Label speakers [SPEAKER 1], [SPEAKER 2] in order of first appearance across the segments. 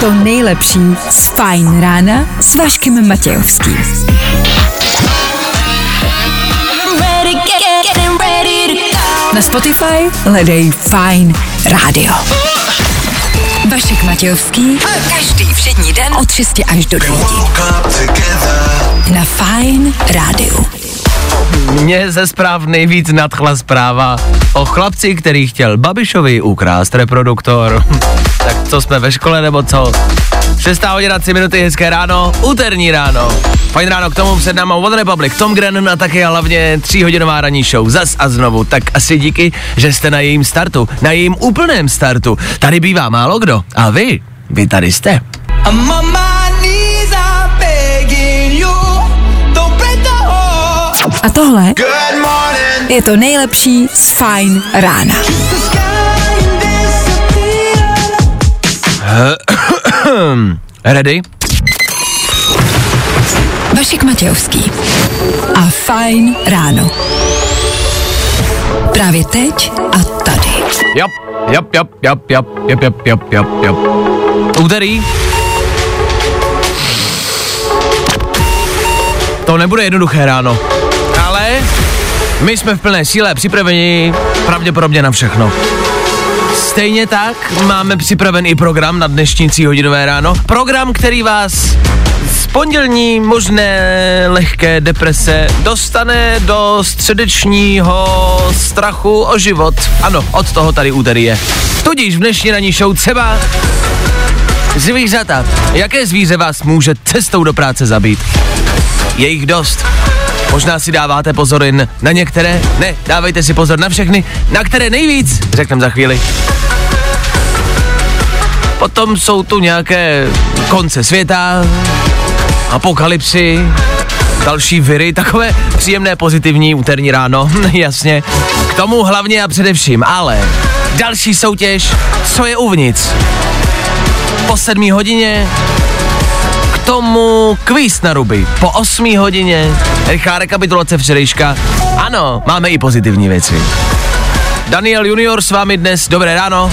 [SPEAKER 1] to
[SPEAKER 2] nejlepší z Fajn rána s Vaškem Matějovským. Na Spotify hledej Fajn rádio. Vašek Matějovský. Každý všední den od 6 až do 9. Na Fajn rádiu.
[SPEAKER 3] Mě ze zpráv nejvíc nadchla zpráva o chlapci, který chtěl Babišovi ukrást reproduktor. tak co jsme ve škole nebo co? 6 hodina 3 minuty, hezké ráno, úterní ráno. Fajn ráno k tomu před náma One Republic, Tom Grennan a taky hlavně 3 hodinová ranní show. Zas a znovu, tak asi díky, že jste na jejím startu, na jejím úplném startu. Tady bývá málo kdo a vy, vy tady jste.
[SPEAKER 4] I'm on
[SPEAKER 2] A tohle je to nejlepší z Fajn rána.
[SPEAKER 3] Ready?
[SPEAKER 2] Vašek Matějovský a Fajn ráno. Právě teď a tady.
[SPEAKER 3] Jop, jop, jop, jop, jop, jop, jop, jop, jop, jop. Úterý. To nebude jednoduché ráno, my jsme v plné síle připraveni pravděpodobně na všechno. Stejně tak máme připraven i program na dnešní 3 hodinové ráno. Program, který vás z pondělní možné lehké deprese dostane do středečního strachu o život. Ano, od toho tady úterý je. Tudíž v dnešní ranní show třeba zvířata. Jaké zvíře vás může cestou do práce zabít? Je jich dost. Možná si dáváte pozor jen na některé, ne, dávejte si pozor na všechny, na které nejvíc, řekneme za chvíli. Potom jsou tu nějaké konce světa, apokalypsy, další viry, takové příjemné pozitivní úterní ráno, jasně. K tomu hlavně a především, ale další soutěž, co je uvnitř. Po sedmí hodině tomu kvíz na ruby. Po 8 hodině rychlá rekapitulace včerejška. Ano, máme i pozitivní věci. Daniel Junior s vámi dnes, dobré ráno.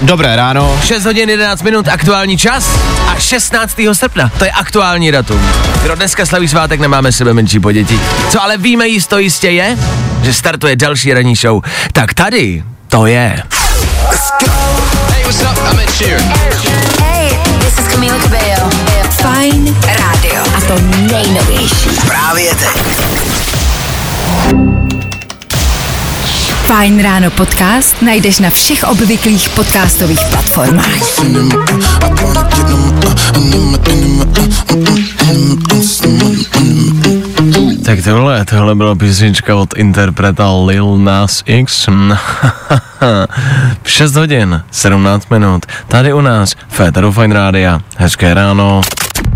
[SPEAKER 5] Dobré ráno.
[SPEAKER 3] 6 hodin 11 minut, aktuální čas a 16. srpna, to je aktuální datum. Kdo dneska slaví svátek, nemáme sebe menší podětí. Co ale víme jisto jistě je, že startuje další ranní show. Tak tady to je.
[SPEAKER 4] Hey, what's up? I'm Ed Sheeran.
[SPEAKER 1] Hey, this is Camila Cabello.
[SPEAKER 2] Fajn rádio. A to nejnovější.
[SPEAKER 4] Právě teď.
[SPEAKER 2] Fajn ráno podcast najdeš na všech obvyklých podcastových platformách.
[SPEAKER 3] Tak tohle, tohle byla písnička od interpreta Lil Nas X. 6 hodin, 17 minut, tady u nás, Féteru Fine Rádia. Hezké ráno.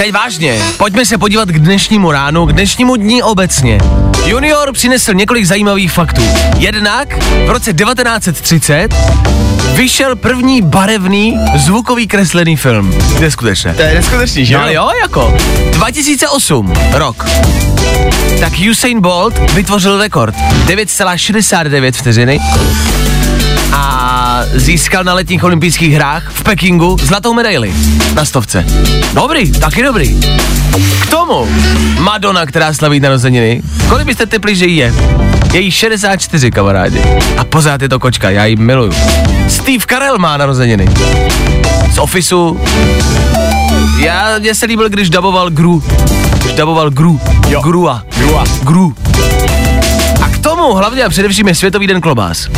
[SPEAKER 3] Teď vážně, pojďme se podívat k dnešnímu ránu, k dnešnímu dní obecně. Junior přinesl několik zajímavých faktů. Jednak v roce 1930 vyšel první barevný zvukový kreslený film. Neskutečné.
[SPEAKER 5] To je neskutečný, že
[SPEAKER 3] No ale jo, jako. 2008 rok. Tak Usain Bolt vytvořil rekord 9,69 vteřiny a získal na letních olympijských hrách v Pekingu zlatou medaili na stovce. Dobrý, taky dobrý. K tomu Madonna, která slaví narozeniny, kolik byste typli, že jí je? Je jí 64, kamarádi. A pořád je to kočka, já ji miluju. Steve Carell má narozeniny. Z Officeu. Já, mě se líbil, když daboval Gru. Když daboval Gru. Jo. Grua. Grua. Gru. A k tomu hlavně a především je Světový den klobás.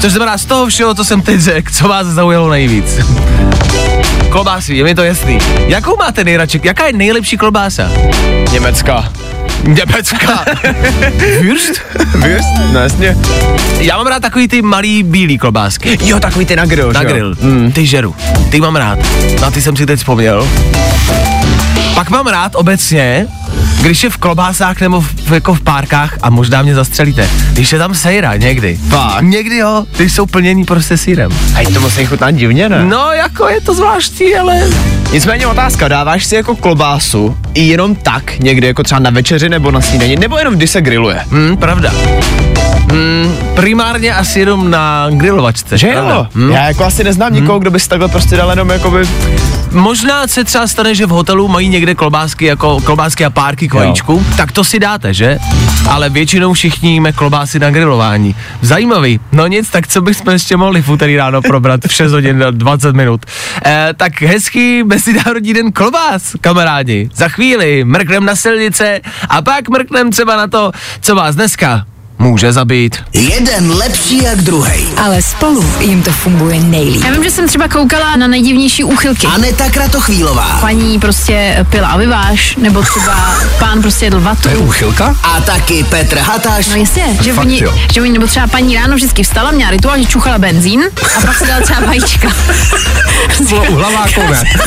[SPEAKER 3] Což znamená z toho všeho, co jsem teď řekl, co vás zaujalo nejvíc. Klobásy, je mi to jasný. Jakou máte nejradši, jaká je nejlepší klobása?
[SPEAKER 5] Německa.
[SPEAKER 3] Německá. Würst?
[SPEAKER 5] Víš? No jasně.
[SPEAKER 3] Já mám rád takový ty malý bílý klobásky.
[SPEAKER 5] Jo, takový ty na grill,
[SPEAKER 3] Na grill. Mm, ty žeru. Ty mám rád. Na ty jsem si teď vzpomněl. Pak mám rád obecně, když je v klobásách nebo v, jako v párkách a možná mě zastřelíte, když je tam sejra někdy.
[SPEAKER 5] Fakt?
[SPEAKER 3] Někdy jo, ty jsou plněný prostě sírem.
[SPEAKER 5] A to musí chutnat divně, ne?
[SPEAKER 3] No, jako je to zvláštní, ale
[SPEAKER 5] Nicméně otázka, dáváš si jako klobásu i jenom tak, někdy jako třeba na večeři nebo na snídani, nebo jenom když se grilluje?
[SPEAKER 3] hm, pravda. Hm, primárně asi jenom na grilovačce.
[SPEAKER 5] Že jo?
[SPEAKER 3] Hm?
[SPEAKER 5] Já jako asi neznám nikoho, kdo by si takhle prostě dal jenom jakoby...
[SPEAKER 3] Možná se třeba stane, že v hotelu mají někde klobásky jako klobásky a párky k vajíčku, tak to si dáte, že? Ale většinou všichni jíme klobásy na grilování. Zajímavý. No nic, tak co bychom ještě mohli v úterý ráno probrat v 6 hodin a 20 minut. Eh, tak hezký Mezinárodní den klobás, kamarádi. Za chvíli mrknem na silnice a pak mrknem třeba na to, co vás dneska může zabít.
[SPEAKER 6] Jeden lepší jak druhý.
[SPEAKER 2] Ale spolu jim to funguje nejlíp.
[SPEAKER 7] Já vím, že jsem třeba koukala na nejdivnější úchylky.
[SPEAKER 6] Aneta Kratochvílová.
[SPEAKER 7] Paní prostě pila obyváš, nebo třeba pán prostě jedl vatu.
[SPEAKER 6] úchylka? A taky Petr Hatáš.
[SPEAKER 7] No jasně, že
[SPEAKER 6] Fakt
[SPEAKER 7] oni,
[SPEAKER 6] jo.
[SPEAKER 7] že oni, nebo třeba paní ráno vždycky vstala, měla rituál, že čuchala benzín a pak se dala třeba vajíčka.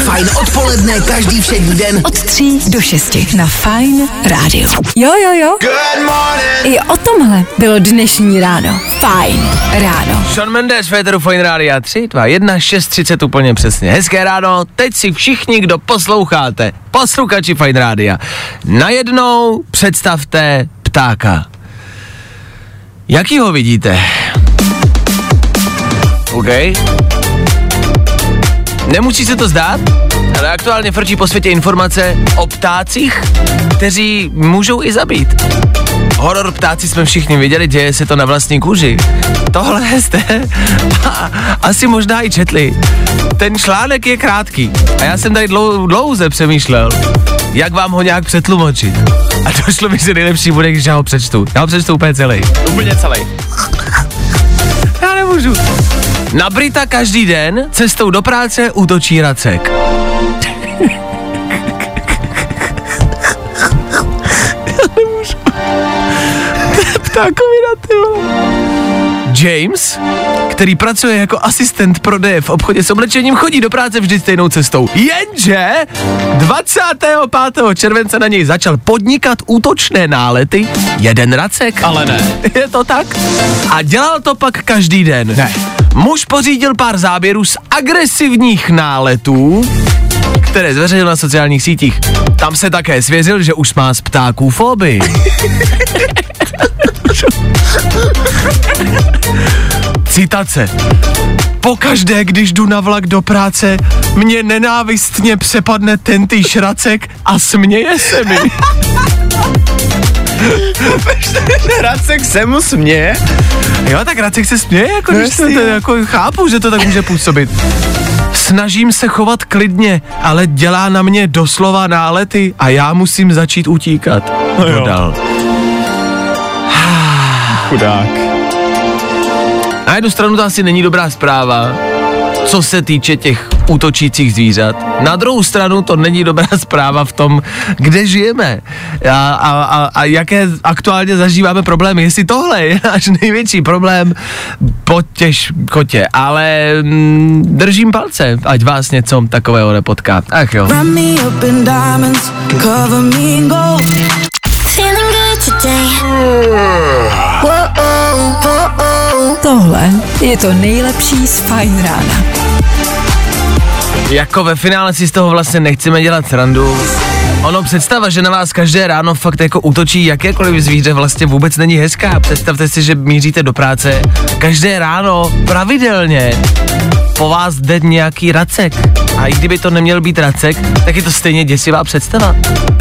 [SPEAKER 6] Fajn odpoledne každý všední den.
[SPEAKER 2] Od 3 do 6 na Fine Radio. Jo, jo, jo.
[SPEAKER 4] Good morning.
[SPEAKER 2] I o tomhle bylo dnešní ráno. Fine ráno.
[SPEAKER 3] Sean Mendes, Féteru Fine Rádia 3, 2, 1, 6, 30 úplně přesně. Hezké ráno, teď si všichni, kdo posloucháte, posluchači Fine Rádia, najednou představte ptáka. Jaký ho vidíte? OK. Nemusí se to zdát, ale aktuálně frčí po světě informace o ptácích, kteří můžou i zabít. Horor ptáci jsme všichni viděli, děje se to na vlastní kůži. Tohle jste a- asi možná i četli. Ten článek je krátký a já jsem tady dlou, dlouze přemýšlel, jak vám ho nějak přetlumočit. A došlo mi, že nejlepší bude, když já ho přečtu. Já ho přečtu úplně celý.
[SPEAKER 5] Úplně celý.
[SPEAKER 3] Já nemůžu. Na Brita každý den cestou do práce útočí racek. Ptákovina, ty vole. James, který pracuje jako asistent prodeje v obchodě s oblečením, chodí do práce vždy stejnou cestou. Jenže 25. července na něj začal podnikat útočné nálety jeden racek.
[SPEAKER 5] Ale ne.
[SPEAKER 3] Je to tak? A dělal to pak každý den.
[SPEAKER 5] Ne.
[SPEAKER 3] Muž pořídil pár záběrů z agresivních náletů, které zveřejnil na sociálních sítích. Tam se také svěřil, že už má z ptáků fobii. Citace. Pokaždé, když jdu na vlak do práce, mě nenávistně přepadne tentý šracek a směje se mi.
[SPEAKER 5] Racek se mu směje.
[SPEAKER 3] Jo, tak Racek se směje, jako, když to, jako chápu, že to tak může působit. Snažím se chovat klidně, ale dělá na mě doslova nálety a já musím začít utíkat.
[SPEAKER 5] No jo. Chudák.
[SPEAKER 3] Na jednu stranu to asi není dobrá zpráva, co se týče těch útočících zvířat. Na druhou stranu to není dobrá zpráva v tom, kde žijeme a, a, a, a jaké aktuálně zažíváme problémy. Jestli tohle je náš největší problém, potěž kotě. Ale mm, držím palce, ať vás něco takového nepotká. Ach jo.
[SPEAKER 1] Today.
[SPEAKER 2] Tohle je to nejlepší z Fine rána.
[SPEAKER 3] Jako ve finále si z toho vlastně nechceme dělat srandu. Ono představa, že na vás každé ráno fakt jako útočí jakékoliv zvíře vlastně vůbec není hezká. Představte si, že míříte do práce každé ráno pravidelně po vás jde nějaký racek. A i kdyby to neměl být racek, tak je to stejně děsivá představa.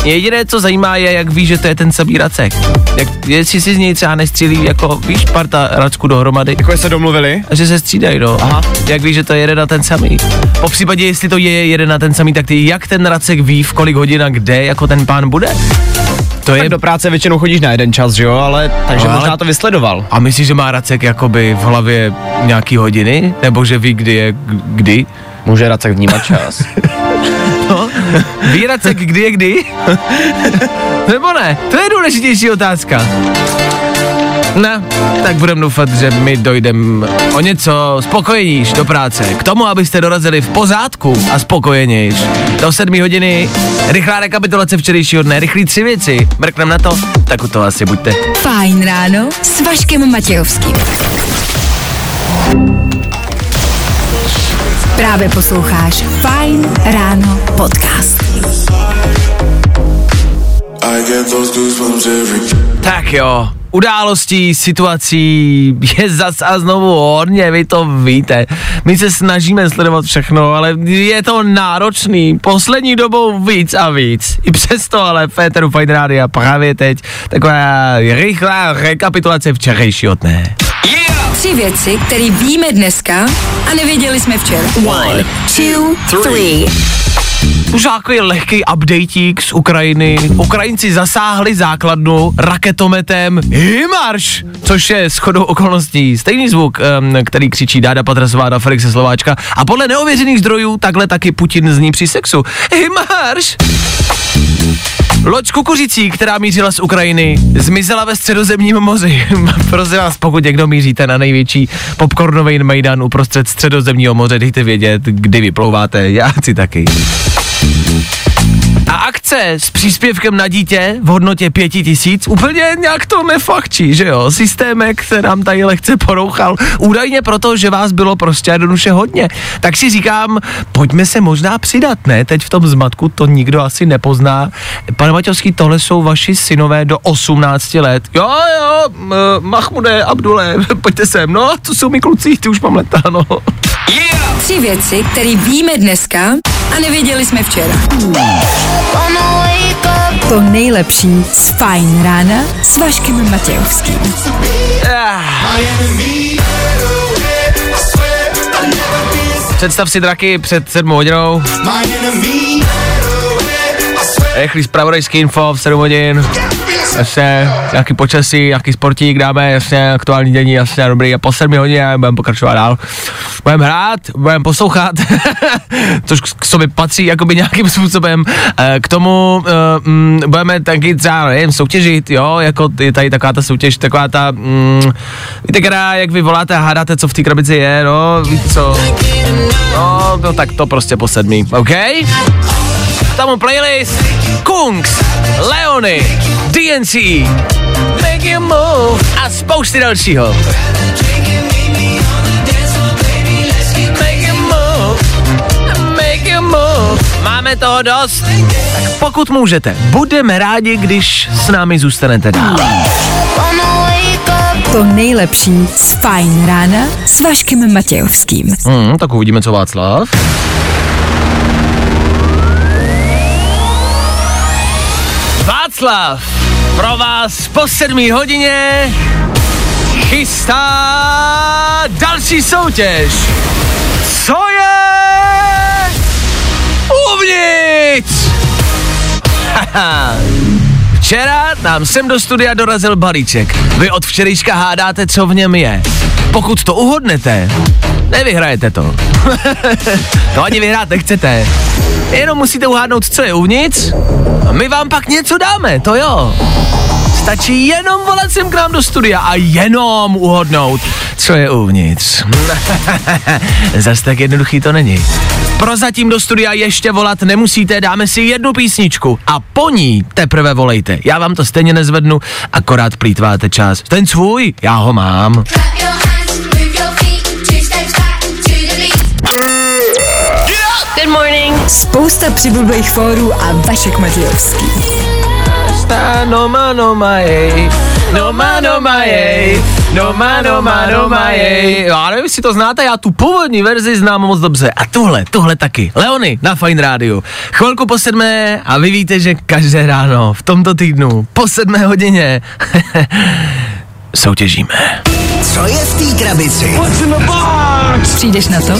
[SPEAKER 3] Jediné, co zajímá, je, jak víš, že to je ten samý racek. Jak, jestli si z něj třeba nestřílí, jako víš, parta racků dohromady.
[SPEAKER 5] Jako se domluvili?
[SPEAKER 3] A že se střídají, no.
[SPEAKER 5] Aha.
[SPEAKER 3] Jak víš, že to je jeden na ten samý. Po případě, jestli to je jeden na ten samý, tak ty jak ten racek ví, v kolik hodin a kde jako ten pán bude? To je...
[SPEAKER 5] Tak do práce většinou chodíš na jeden čas, že jo, ale takže
[SPEAKER 3] No, ale-
[SPEAKER 5] možná to vysledoval.
[SPEAKER 3] A myslíš, že má racek jakoby v hlavě nějaký hodiny? Nebo že ví, kdy je kdy?
[SPEAKER 5] Může Racek vnímat čas.
[SPEAKER 3] No, ví racek, kdy je kdy? Nebo ne? To je důležitější otázka. Ne, tak budem doufat, že my dojdem o něco spokojeníš do práce. K tomu, abyste dorazili v pořádku a spokojenějš. Do sedmi hodiny rychlá rekapitulace včerejšího dne, rychlý tři věci. Mrknem na to, tak u toho asi buďte.
[SPEAKER 2] Fajn ráno s Vaškem Matějovským. Právě posloucháš Fajn ráno podcast.
[SPEAKER 8] I get those goosebumps every
[SPEAKER 3] Tak jo, událostí, situací je zas a znovu hodně, vy to víte. My se snažíme sledovat všechno, ale je to náročný. Poslední dobou víc a víc. I přesto ale Féteru Fine Radio právě teď taková rychlá rekapitulace včerejšího dne.
[SPEAKER 2] Tři věci, které víme dneska a nevěděli jsme včera. One, two, three.
[SPEAKER 3] Už takový lehký updateík z Ukrajiny. Ukrajinci zasáhli základnu raketometem Himarš, což je shodou okolností stejný zvuk, um, který křičí Dáda Patrasová na Felixe Slováčka. A podle neověřených zdrojů takhle taky Putin zní při sexu. Himarš! Loď s kukuřicí, která mířila z Ukrajiny, zmizela ve středozemním moři. Prosím vás, pokud někdo míříte na největší popcornový mejdan uprostřed středozemního moře, dejte vědět, kdy vyplouváte. Já chci taky. A akce s příspěvkem na dítě v hodnotě pěti tisíc úplně nějak to nefakčí, že jo? Systémek se nám tady lehce porouchal. Údajně proto, že vás bylo prostě jednoduše hodně. Tak si říkám, pojďme se možná přidat, ne? Teď v tom zmatku to nikdo asi nepozná. Pane Maťovský, tohle jsou vaši synové do 18 let. Jo, jo, Mahmude, Abdule, pojďte sem. No, to jsou mi kluci, ty už mám leta, no.
[SPEAKER 2] Tři věci, které víme dneska a nevěděli jsme včera. To nejlepší z Fajn rána s Vaškem Matějovským.
[SPEAKER 3] Představ si draky před sedmou hodinou. Rychlý spravodajský info v 7 hodin. Jasně, nějaký počasí, nějaký sportík dáme, jasně, aktuální dění, jasně, dobrý. A po 7 hodině budeme pokračovat dál. Budeme hrát, budeme poslouchat, což k sobě patří jakoby nějakým způsobem. Eh, K tomu mm, budeme taky třeba, nevím, soutěžit, jo, jako je tady taková ta soutěž, taková ta, mm, víte, která, jak vy voláte a hádáte, co v té krabici je, no, víte co, no, no tak to prostě po sedmý, OK? Tam playlist Kungs, Leony, DNC, Make You Move a spousty dalšího. Máme toho dost, tak pokud můžete, budeme rádi, když s námi zůstanete dál.
[SPEAKER 2] To nejlepší z Fajn rána s Vaškem Matějovským.
[SPEAKER 3] Hmm, tak uvidíme, co Václav. Václav pro vás po sedmý hodině chystá další soutěž. Co je uvnitř? Včera nám sem do studia dorazil balíček. Vy od včerejška hádáte, co v něm je. Pokud to uhodnete, nevyhrajete to. to ani vyhrát nechcete. Jenom musíte uhádnout, co je uvnitř a my vám pak něco dáme, to jo. Stačí jenom volat sem k nám do studia a jenom uhodnout, co je uvnitř. Zas tak jednoduchý to není. Prozatím do studia ještě volat nemusíte, dáme si jednu písničku a po ní teprve volejte. Já vám to stejně nezvednu, akorát plítváte čas. Ten svůj, já ho mám.
[SPEAKER 1] Good morning.
[SPEAKER 2] Spousta přibulbých fórů a Vašek Matějovský.
[SPEAKER 3] No ma no ma ej, no ma no ma ej, no ma no ma no ma ej. Já nevím, jestli to znáte, já tu původní verzi znám moc dobře. A tuhle, tuhle taky. Leony na Fine Radio. Chvilku po sedmé a vy víte, že každé ráno v tomto týdnu po sedmé hodině soutěžíme.
[SPEAKER 6] Co je v té krabici?
[SPEAKER 2] Přijdeš na to?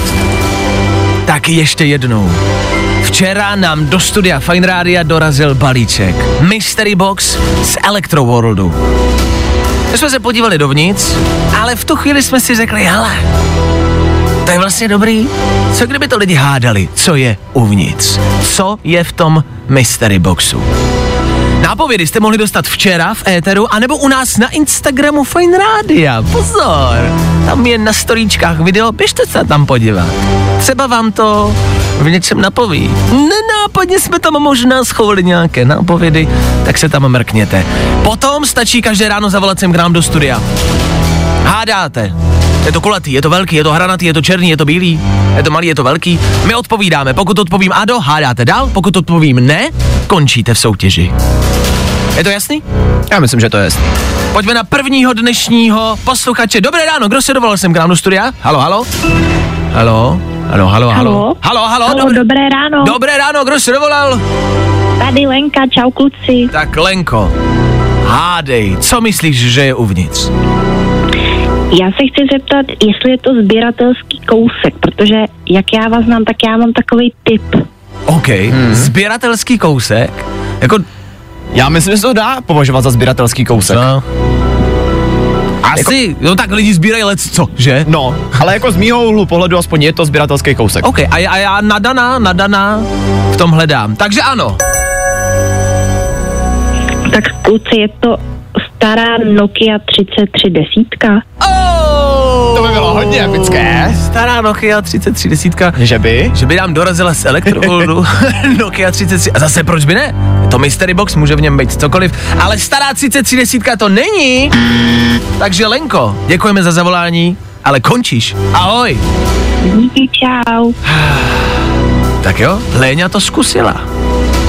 [SPEAKER 3] Tak ještě jednou. Včera nám do studia Fine Rádia dorazil balíček. Mystery Box z Electro Worldu. My jsme se podívali dovnitř, ale v tu chvíli jsme si řekli, hele, to je vlastně dobrý. Co kdyby to lidi hádali, co je uvnitř? Co je v tom Mystery Boxu? Nápovědy jste mohli dostat včera v éteru, anebo u nás na Instagramu Fine Rádia. Pozor, tam je na storíčkách video, běžte se tam podívat. Třeba vám to v něčem napoví. Nenápadně jsme tam možná schovali nějaké nápovědy, tak se tam mrkněte. Potom stačí každé ráno zavolat sem k nám do studia. Hádáte. Je to kulatý, je to velký, je to hranatý, je to černý, je to bílý, je to malý, je to velký. My odpovídáme. Pokud odpovím ano, hádáte dál. Pokud odpovím ne, končíte v soutěži. Je to jasný?
[SPEAKER 5] Já myslím, že to je.
[SPEAKER 3] Pojďme na prvního dnešního posluchače. Dobré ráno, kdo se dovolal sem k nám do studia? Halo, halo? Halo? Halo, halo, halo.
[SPEAKER 9] Halo?
[SPEAKER 3] Halo, halo. Dobré,
[SPEAKER 9] dobré ráno.
[SPEAKER 3] dobré ráno, kdo se dovolal?
[SPEAKER 9] Tady Lenka, čau kluci.
[SPEAKER 3] Tak Lenko, hádej, co myslíš, že je uvnitř?
[SPEAKER 9] Já se chci zeptat, jestli je to sběratelský kousek, protože jak já vás znám, tak já mám takový tip.
[SPEAKER 3] OK, hmm. sběratelský kousek, jako
[SPEAKER 5] Já myslím, že se to dá považovat za sběratelský kousek.
[SPEAKER 3] co? Asi, no tak lidi sbírají let, co, že?
[SPEAKER 5] No, ale jako z mýho úhlu pohledu aspoň je to sběratelský kousek.
[SPEAKER 3] OK, a, já- a já nadaná, nadaná v tom hledám. Takže ano.
[SPEAKER 9] Tak kluci, je to stará Nokia 3310.
[SPEAKER 3] Oh!
[SPEAKER 5] To by bylo hodně epické.
[SPEAKER 3] Stará Nokia 3310,
[SPEAKER 5] Že by?
[SPEAKER 3] že by nám dorazila z elektrovoldu Nokia 33. A zase proč by ne? To mystery box může v něm být cokoliv, ale stará 3310 to není. Takže Lenko, děkujeme za zavolání, ale končíš. Ahoj.
[SPEAKER 9] Díky, čau.
[SPEAKER 3] Tak jo, Léňa to zkusila.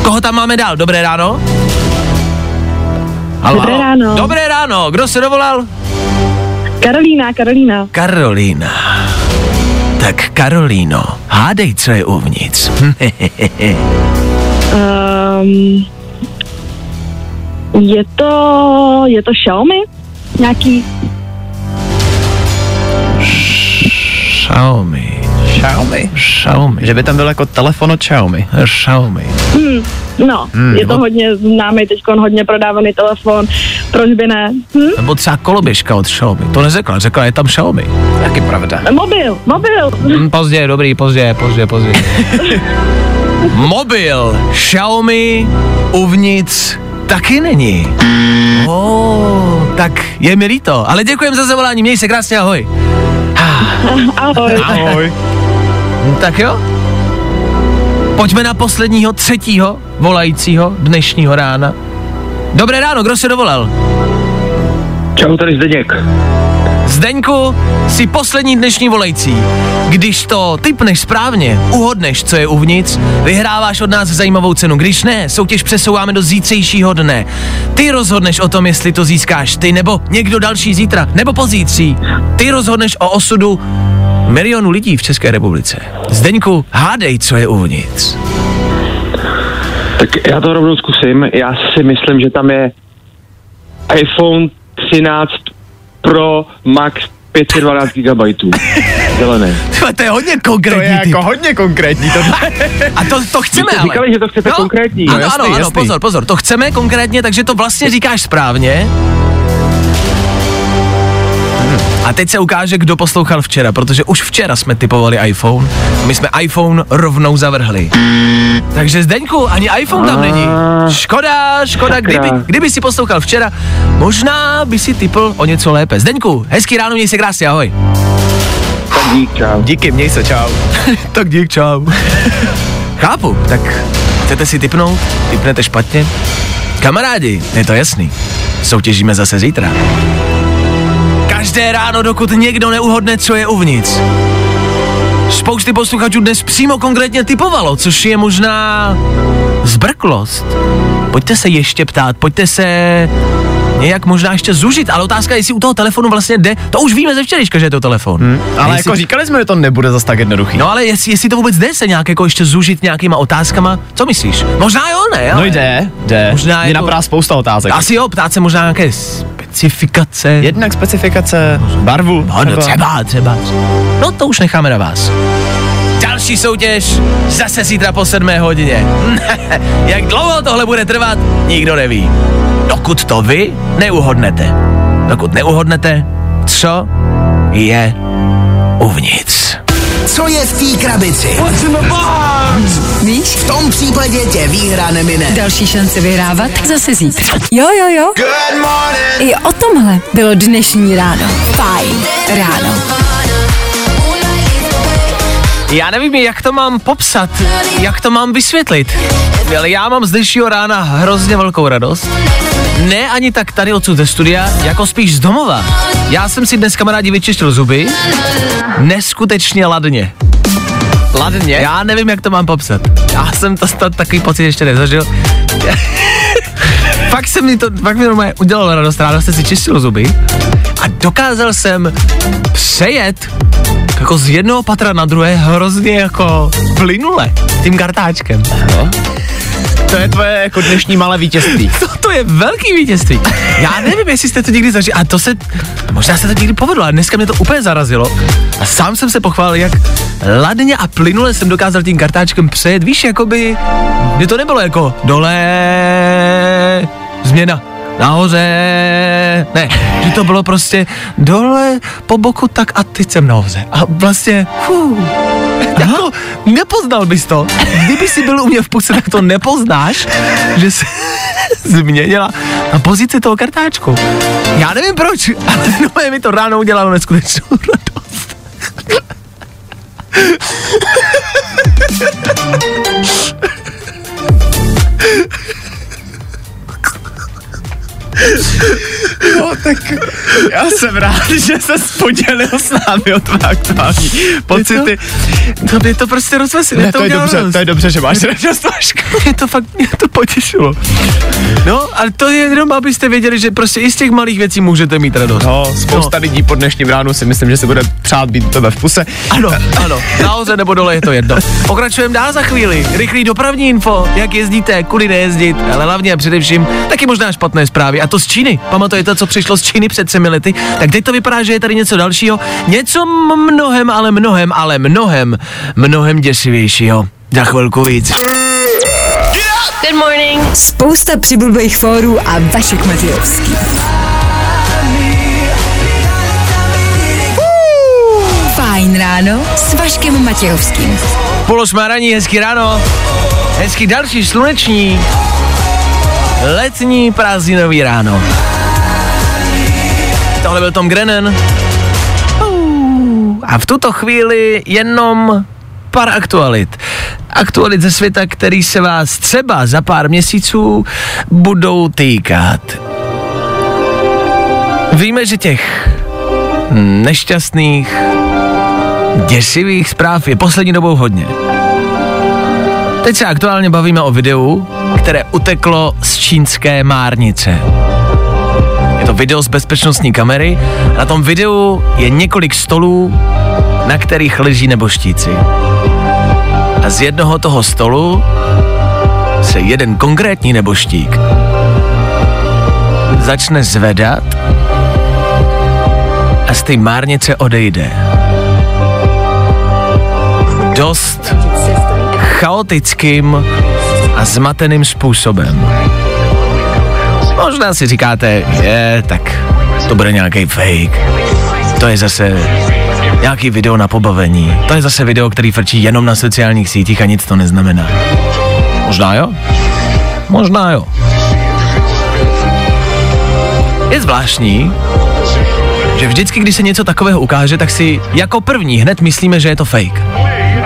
[SPEAKER 3] Koho tam máme dál? Dobré ráno? Halo,
[SPEAKER 9] Dobré
[SPEAKER 3] halo.
[SPEAKER 9] ráno.
[SPEAKER 3] Dobré ráno. Kdo se dovolal?
[SPEAKER 9] Karolína, Karolína.
[SPEAKER 3] Karolína. Tak Karolíno, hádej, co je uvnitř.
[SPEAKER 9] Um, je to, je to Xiaomi? Nějaký,
[SPEAKER 3] Xiaomi.
[SPEAKER 5] Xiaomi.
[SPEAKER 3] Xiaomi.
[SPEAKER 5] Že by tam byl jako telefon od Xiaomi.
[SPEAKER 3] Xiaomi.
[SPEAKER 9] no, hmm, je to hodně známý, teď hodně prodávaný telefon, proč by ne? Hm?
[SPEAKER 3] Nebo třeba koloběžka od Xiaomi. To neřekla, řekla, je tam Xiaomi.
[SPEAKER 5] Taky pravda.
[SPEAKER 9] Mobil, mobil.
[SPEAKER 3] Hm, pozdě, dobrý, pozdě, pozdě, pozdě. Mobil Xiaomi uvnitř taky není. Oh, tak je mi líto, ale děkujem za zavolání, měj se krásně, ahoj.
[SPEAKER 9] Ahoj.
[SPEAKER 5] Ahoj.
[SPEAKER 3] Hm, Tak jo. Pojďme na posledního, třetího volajícího dnešního rána. Dobré ráno, kdo se dovolal?
[SPEAKER 10] Čau, tady Zdeněk.
[SPEAKER 3] Zdeňku, jsi poslední dnešní volající. Když to typneš správně, uhodneš, co je uvnitř, vyhráváš od nás zajímavou cenu. Když ne, soutěž přesouváme do zítřejšího dne. Ty rozhodneš o tom, jestli to získáš ty nebo někdo další zítra, nebo pozítří. Ty rozhodneš o osudu milionu lidí v České republice. Zdeňku, hádej, co je uvnitř.
[SPEAKER 10] Tak já to rovnou zkusím. Já si myslím, že tam je iPhone 13 Pro Max 512 GB. Zelené.
[SPEAKER 3] To je hodně
[SPEAKER 5] To
[SPEAKER 3] konkrétní
[SPEAKER 5] je
[SPEAKER 3] typ.
[SPEAKER 5] jako hodně konkrétní. To...
[SPEAKER 3] A to, to chceme,
[SPEAKER 10] Vy
[SPEAKER 3] ale.
[SPEAKER 10] říkali, že to chcete konkrétní.
[SPEAKER 3] Ano,
[SPEAKER 10] No,
[SPEAKER 5] jasný,
[SPEAKER 3] ano, ano,
[SPEAKER 5] jasný.
[SPEAKER 3] pozor, pozor, to chceme konkrétně, takže to vlastně říkáš správně. A teď se ukáže, kdo poslouchal včera, protože už včera jsme typovali iPhone. My jsme iPhone rovnou zavrhli. Takže Zdeňku, ani iPhone tam není. Škoda, škoda, kdyby, kdyby si poslouchal včera, možná by si typl o něco lépe. Zdeňku, hezký ráno, měj se krásně, ahoj.
[SPEAKER 10] Tak dík, čau.
[SPEAKER 5] Díky, měj se, čau.
[SPEAKER 3] tak dík, čau. Chápu, tak chcete si typnout? Typnete špatně? Kamarádi, je to jasný. Soutěžíme zase zítra. Každé ráno, dokud někdo neuhodne, co je uvnitř. Spousty posluchačů dnes přímo konkrétně typovalo, což je možná zbrklost. Pojďte se ještě ptát, pojďte se nějak možná ještě zužit, ale otázka je, jestli u toho telefonu vlastně jde, to už víme ze včerejška, že je to telefon. Hmm,
[SPEAKER 5] Ale jako říkali jsme, že to nebude zas tak jednoduchý.
[SPEAKER 3] No ale jestli, jestli to vůbec jde se nějak jako ještě zužit nějakýma otázkama, co myslíš? Možná jo, ne?
[SPEAKER 5] No
[SPEAKER 3] ale-
[SPEAKER 5] jde, jde.
[SPEAKER 3] Možná
[SPEAKER 5] Mě
[SPEAKER 3] jako-
[SPEAKER 5] napadá spousta otázek.
[SPEAKER 3] Asi jo, ptát se možná nějaké specifikace.
[SPEAKER 5] Jednak specifikace, barvu.
[SPEAKER 3] No, no třeba, třeba. No to už necháme na vás. Další soutěž zase zítra po sedmé hodině. Jak dlouho tohle bude trvat, nikdo neví. Dokud to vy neuhodnete. Dokud neuhodnete, co je uvnitř.
[SPEAKER 6] Co je v té krabici?
[SPEAKER 2] Víš?
[SPEAKER 6] V tom případě tě výhra nemine.
[SPEAKER 2] Další šance vyhrávat zase zítra. Jo, jo, jo. I o tomhle bylo dnešní ráno. Fajn ráno.
[SPEAKER 3] Já nevím, jak to mám popsat, jak to mám vysvětlit, ale já mám z dnešního rána hrozně velkou radost. Ne ani tak tady odsud ze studia, jako spíš z domova. Já jsem si dnes kamarádi vyčistil zuby, neskutečně ladně.
[SPEAKER 5] Ladně?
[SPEAKER 3] Já nevím, jak to mám popsat. Já jsem to, to takový pocit ještě nezažil. fakt se mi to, fakt mi normálně udělalo radost, ráno jsem si čistil zuby a dokázal jsem přejet jako z jednoho patra na druhé hrozně jako plynule tím kartáčkem. No.
[SPEAKER 5] To je tvoje jako dnešní malé vítězství.
[SPEAKER 3] To, to je velký vítězství. Já nevím, jestli jste to někdy zažili, a to se, možná se to někdy povedlo, ale dneska mě to úplně zarazilo. A sám jsem se pochválil, jak ladně a plynule jsem dokázal tím kartáčkem přejet, víš, jakoby, kdy to nebylo jako dole, změna, nahoře, ne, že to bylo prostě dole, po boku, tak a teď jsem nahoře. A vlastně, fů, jako, nepoznal bys to. Kdyby si byl u mě v puse, tak to nepoznáš, že se změnila na pozici toho kartáčku. Já nevím proč, ale no, mi to ráno udělalo neskutečnou radost.
[SPEAKER 5] No, tak já jsem rád, že se podělil s námi o tvé aktuální pocity.
[SPEAKER 3] To mě to prostě rozveselilo.
[SPEAKER 5] Ne, to je dobře, to je dobře, že máš radost.
[SPEAKER 3] Mě to fakt, mě to potěšilo. No, ale to je jenom, abyste věděli, že prostě i z těch malých věcí můžete mít radost.
[SPEAKER 5] No, spousta
[SPEAKER 3] No.
[SPEAKER 5] lidí po dnešním ránu si myslím, že se bude přát být tebe v puse.
[SPEAKER 3] Ano, ano, nahoře nebo dole je to jedno. Pokračujeme dál za chvíli. Rychlý dopravní info, jak jezdíte, kudy nejezdit, ale hlavně a především taky možná špatné zprávy. A to z Číny. Pamatujete, co přišlo z Číny před třemi lety? Tak teď to vypadá, že je tady něco dalšího. Něco mnohem, ale mnohem, ale mnohem, mnohem děsivějšího. Za chvilku víc.
[SPEAKER 1] Good morning.
[SPEAKER 2] Spousta přibulbých fórů a Vašek Matějovský. Fajn ráno s Vaškem Matějovským.
[SPEAKER 3] Polosmáraní, hezký ráno. Hezký další sluneční letní prázdninový ráno. Tohle byl Tom Grennan. A v tuto chvíli jenom pár aktualit. Aktualit ze světa, který se vás třeba za pár měsíců budou týkat. Víme, že těch nešťastných, děsivých zpráv je poslední dobou hodně. Teď se aktuálně bavíme o videu, které uteklo z čínské márnice. Je to video z bezpečnostní kamery. Na tom videu je několik stolů, na kterých leží neboštíci. A z jednoho toho stolu se jeden konkrétní neboštík začne zvedat a z té márnice odejde. Dost chaotickým a zmateným způsobem. Možná si říkáte, je, tak to bude nějaký fake. To je zase nějaký video na pobavení. To je zase video, který frčí jenom na sociálních sítích a nic to neznamená. Možná jo? Možná jo. Je zvláštní, že vždycky, když se něco takového ukáže, tak si jako první hned myslíme, že je to fake.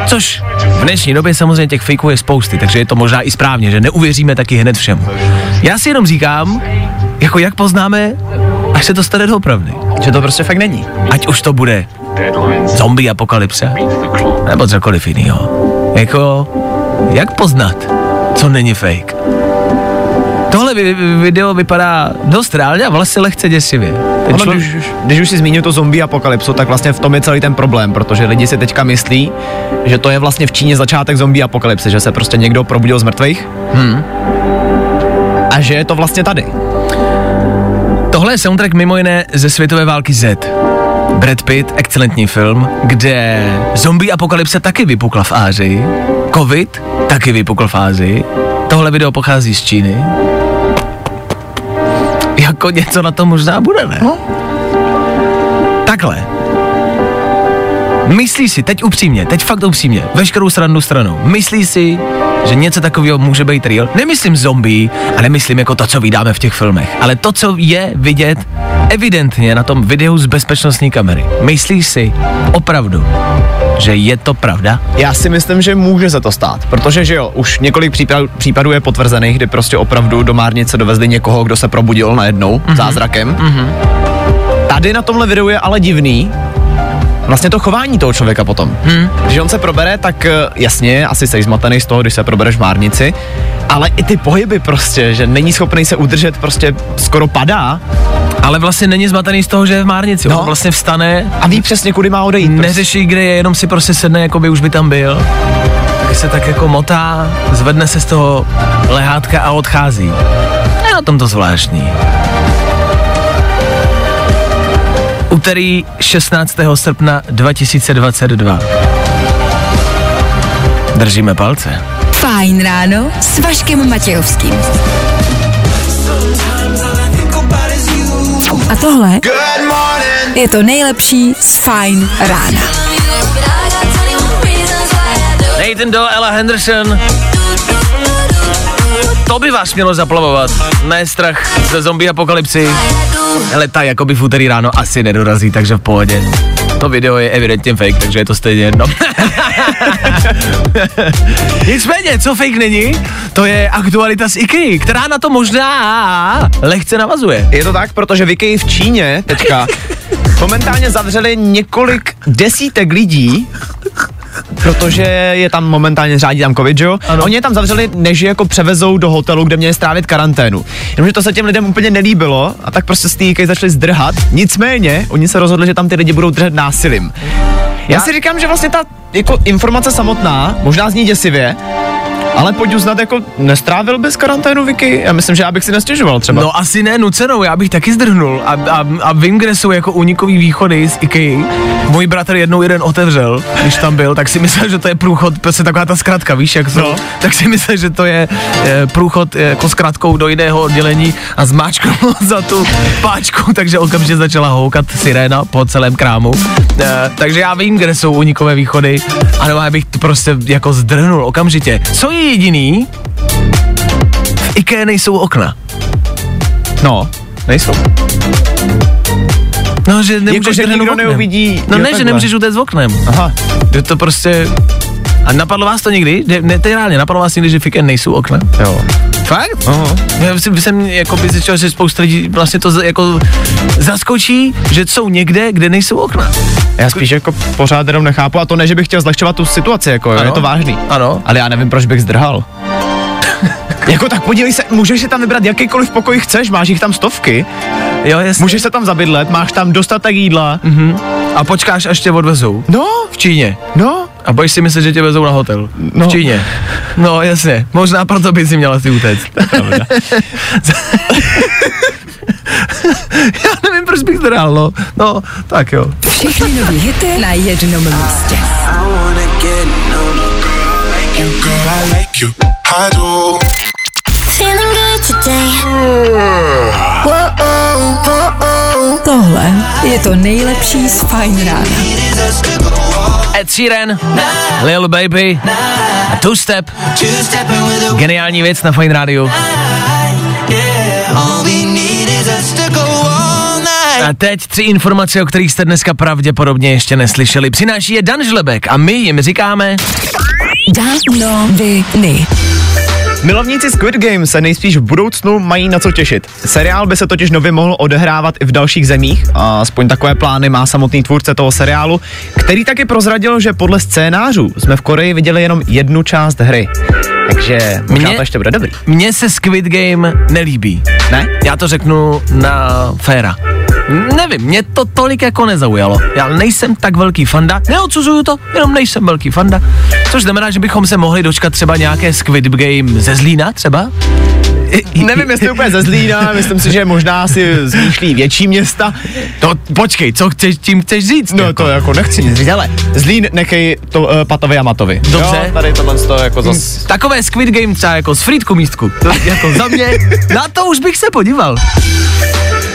[SPEAKER 3] Což v dnešní době samozřejmě těch fakeů je spousty, takže je to možná i správně, že neuvěříme taky hned všemu. Já si jenom říkám, jako jak poznáme, až se to stane doopravdy.
[SPEAKER 5] Že to prostě fakt není.
[SPEAKER 3] Ať už to bude zombie apokalypse, nebo cokoliv jiného. Jako, jak poznat, co není fake? Tohle vi- vi- video vypadá dost reálně a vlastně lehce děsivě. Ten člo-
[SPEAKER 5] když, už- když už si zmínil to zombie apokalypsu, tak vlastně v tom je celý ten problém, protože lidi si teďka myslí, že to je vlastně v Číně začátek zombie apokalypsy, že se prostě někdo probudil z mrtvých.
[SPEAKER 3] Hmm.
[SPEAKER 5] A že je to vlastně tady.
[SPEAKER 3] Tohle je soundtrack mimo jiné ze světové války Z. Brad Pitt, excelentní film, kde zombie apokalypse taky vypukla v Ázii, covid taky vypukl v Ázii, tohle video pochází z Číny. Jako něco na to možná bude, ne? No. Takhle. Myslí si, teď upřímně, teď fakt upřímně, veškerou srandu stranou, myslí si, že něco takového může být real? Nemyslím zombie, a nemyslím jako to, co vydáme v těch filmech, ale to, co je vidět evidentně na tom videu z bezpečnostní kamery. Myslíš si opravdu, že je to pravda?
[SPEAKER 5] Já si myslím, že může se to stát, protože že jo, už několik případů, případů je potvrzených, kdy prostě opravdu do Márnice dovezli někoho, kdo se probudil najednou mm-hmm. zázrakem. Mm-hmm. Tady na tomhle videu je ale divný, vlastně to chování toho člověka potom. Hmm. Když on se probere, tak eh, jasně, asi jsi zmatený z toho, když se probereš v Márnici, ale i ty pohyby prostě, že není schopný se udržet, prostě skoro padá.
[SPEAKER 3] Ale vlastně není zmatený z toho, že je v Márnici. No. On vlastně vstane
[SPEAKER 5] a ví přesně, kudy má odejít. Prostě.
[SPEAKER 3] Neřeší, kde je, jenom si prostě sedne, jako by už by tam byl. Tak se tak jako motá, zvedne se z toho lehátka a odchází. Je na tom to zvláštní. Úterý 16. srpna 2022. Držíme palce.
[SPEAKER 2] Fajn ráno s Vaškem Matějovským. A tohle je to nejlepší z Fajn rána.
[SPEAKER 3] Nathan Doe, Ella Henderson. To by vás mělo zaplavovat. Ne strach ze zombie apokalypsy. Ale ta jakoby v úterý ráno asi nedorazí, takže v pohodě. To video je evidentně fake, takže je to stejně jedno. Nicméně, co fake není, to je aktualita z IKEA, která na to možná lehce navazuje.
[SPEAKER 5] Je to tak, protože v IKEA v Číně teďka momentálně zavřeli několik desítek lidí, protože je tam momentálně řádí tam covid, jo? Ano. Oni je tam zavřeli, než je jako převezou do hotelu, kde měli strávit karanténu. Jenomže to se těm lidem úplně nelíbilo a tak prostě té začali zdrhat. Nicméně, oni se rozhodli, že tam ty lidi budou držet násilím. Já, Já si říkám, že vlastně ta jako informace samotná možná zní děsivě, ale pojď uznat, jako nestrávil bys karanténu, Vicky? Já myslím, že já bych si nestěžoval třeba.
[SPEAKER 3] No asi ne nucenou, já bych taky zdrhnul a, a, a vím, kde jsou jako unikový východy z IKEA. Můj bratr jednou jeden otevřel, když tam byl, tak si myslel, že to je průchod, prostě taková ta zkratka, víš, jak jsou, no. tak si myslel, že to je e, průchod e, jako zkratkou do jiného oddělení a zmáčknul za tu páčku, takže okamžitě začala houkat siréna po celém krámu. E, takže já vím, kde jsou unikové východy, ano, já bych to prostě jako zdrhnul okamžitě. Co je jediný, v IKEA nejsou okna.
[SPEAKER 5] No, nejsou.
[SPEAKER 3] No, že nemůžeš
[SPEAKER 5] jako, že nikdo
[SPEAKER 3] oknem.
[SPEAKER 5] neuvidí.
[SPEAKER 3] No
[SPEAKER 5] jo,
[SPEAKER 3] ne, že nemůžeš utéct oknem.
[SPEAKER 5] Aha.
[SPEAKER 3] Je to prostě... A napadlo vás to někdy? Ne, ne je reálně, napadlo vás někdy, že v IKEA nejsou okna?
[SPEAKER 5] Jo.
[SPEAKER 3] Fakt?
[SPEAKER 5] Aha.
[SPEAKER 3] Já jsem, jsem jako by zjistil, že spousta lidí vlastně to jako zaskočí, že jsou někde, kde nejsou okna.
[SPEAKER 5] Já spíš jako pořád jenom nechápu a to ne, že bych chtěl zlehčovat tu situaci, jako jo,
[SPEAKER 3] Ano.
[SPEAKER 5] je to vážný.
[SPEAKER 3] Ano.
[SPEAKER 5] Ale já nevím, proč bych zdrhal. jako tak podívej se, můžeš si tam vybrat jakýkoliv pokoj chceš, máš jich tam stovky,
[SPEAKER 3] Jo, jasně.
[SPEAKER 5] můžeš se tam zabydlet, máš tam dostatek jídla.
[SPEAKER 3] Mhm. A počkáš, až tě odvezou.
[SPEAKER 5] No,
[SPEAKER 3] V Číně.
[SPEAKER 5] no,
[SPEAKER 3] A bojíš si myslet, že tě vezou na hotel.
[SPEAKER 5] No.
[SPEAKER 3] V Číně. No jasně, možná proto by si měla si utéct. Já nevím, proč bych to dal, no. No, tak jo.
[SPEAKER 2] Všechny nový hity na jednom místě. Tohle je to nejlepší z Fajn rána.
[SPEAKER 3] Ed Sheeran, Lil Baby, a Two Step. Geniální věc na Fine Radio. A teď tři informace, o kterých jste dneska pravděpodobně ještě neslyšeli. Přináší je Dan Žlebek a my jim říkáme...
[SPEAKER 2] Danoviny.
[SPEAKER 5] Milovníci Squid Game se nejspíš v budoucnu mají na co těšit. Seriál by se totiž nově mohl odehrávat i v dalších zemích, a aspoň takové plány má samotný tvůrce toho seriálu, který taky prozradil, že podle scénářů jsme v Koreji viděli jenom jednu část hry. Takže možná
[SPEAKER 3] Mně-
[SPEAKER 5] to ještě bude dobrý.
[SPEAKER 3] Mně se Squid Game nelíbí.
[SPEAKER 5] Ne?
[SPEAKER 3] Já to řeknu na féra. Nevím, mě to tolik jako nezaujalo. Já nejsem tak velký fanda, neodsuzuju to, jenom nejsem velký fanda. Což znamená, že bychom se mohli dočkat třeba nějaké Squid Game ze Zlína třeba?
[SPEAKER 5] Nevím, jestli úplně ze Zlína, myslím si, že možná si zmýšlí větší města.
[SPEAKER 3] To počkej, co chceš, tím chceš říct?
[SPEAKER 5] No to jako nechci nic říct, ale Zlín nechej to uh, Patovi a Matovi.
[SPEAKER 3] Dobře.
[SPEAKER 5] Jo, tady tohle to jako zas...
[SPEAKER 3] Takové Squid Game třeba jako s Frýdku místku. To jako za mě, na to už bych se podíval.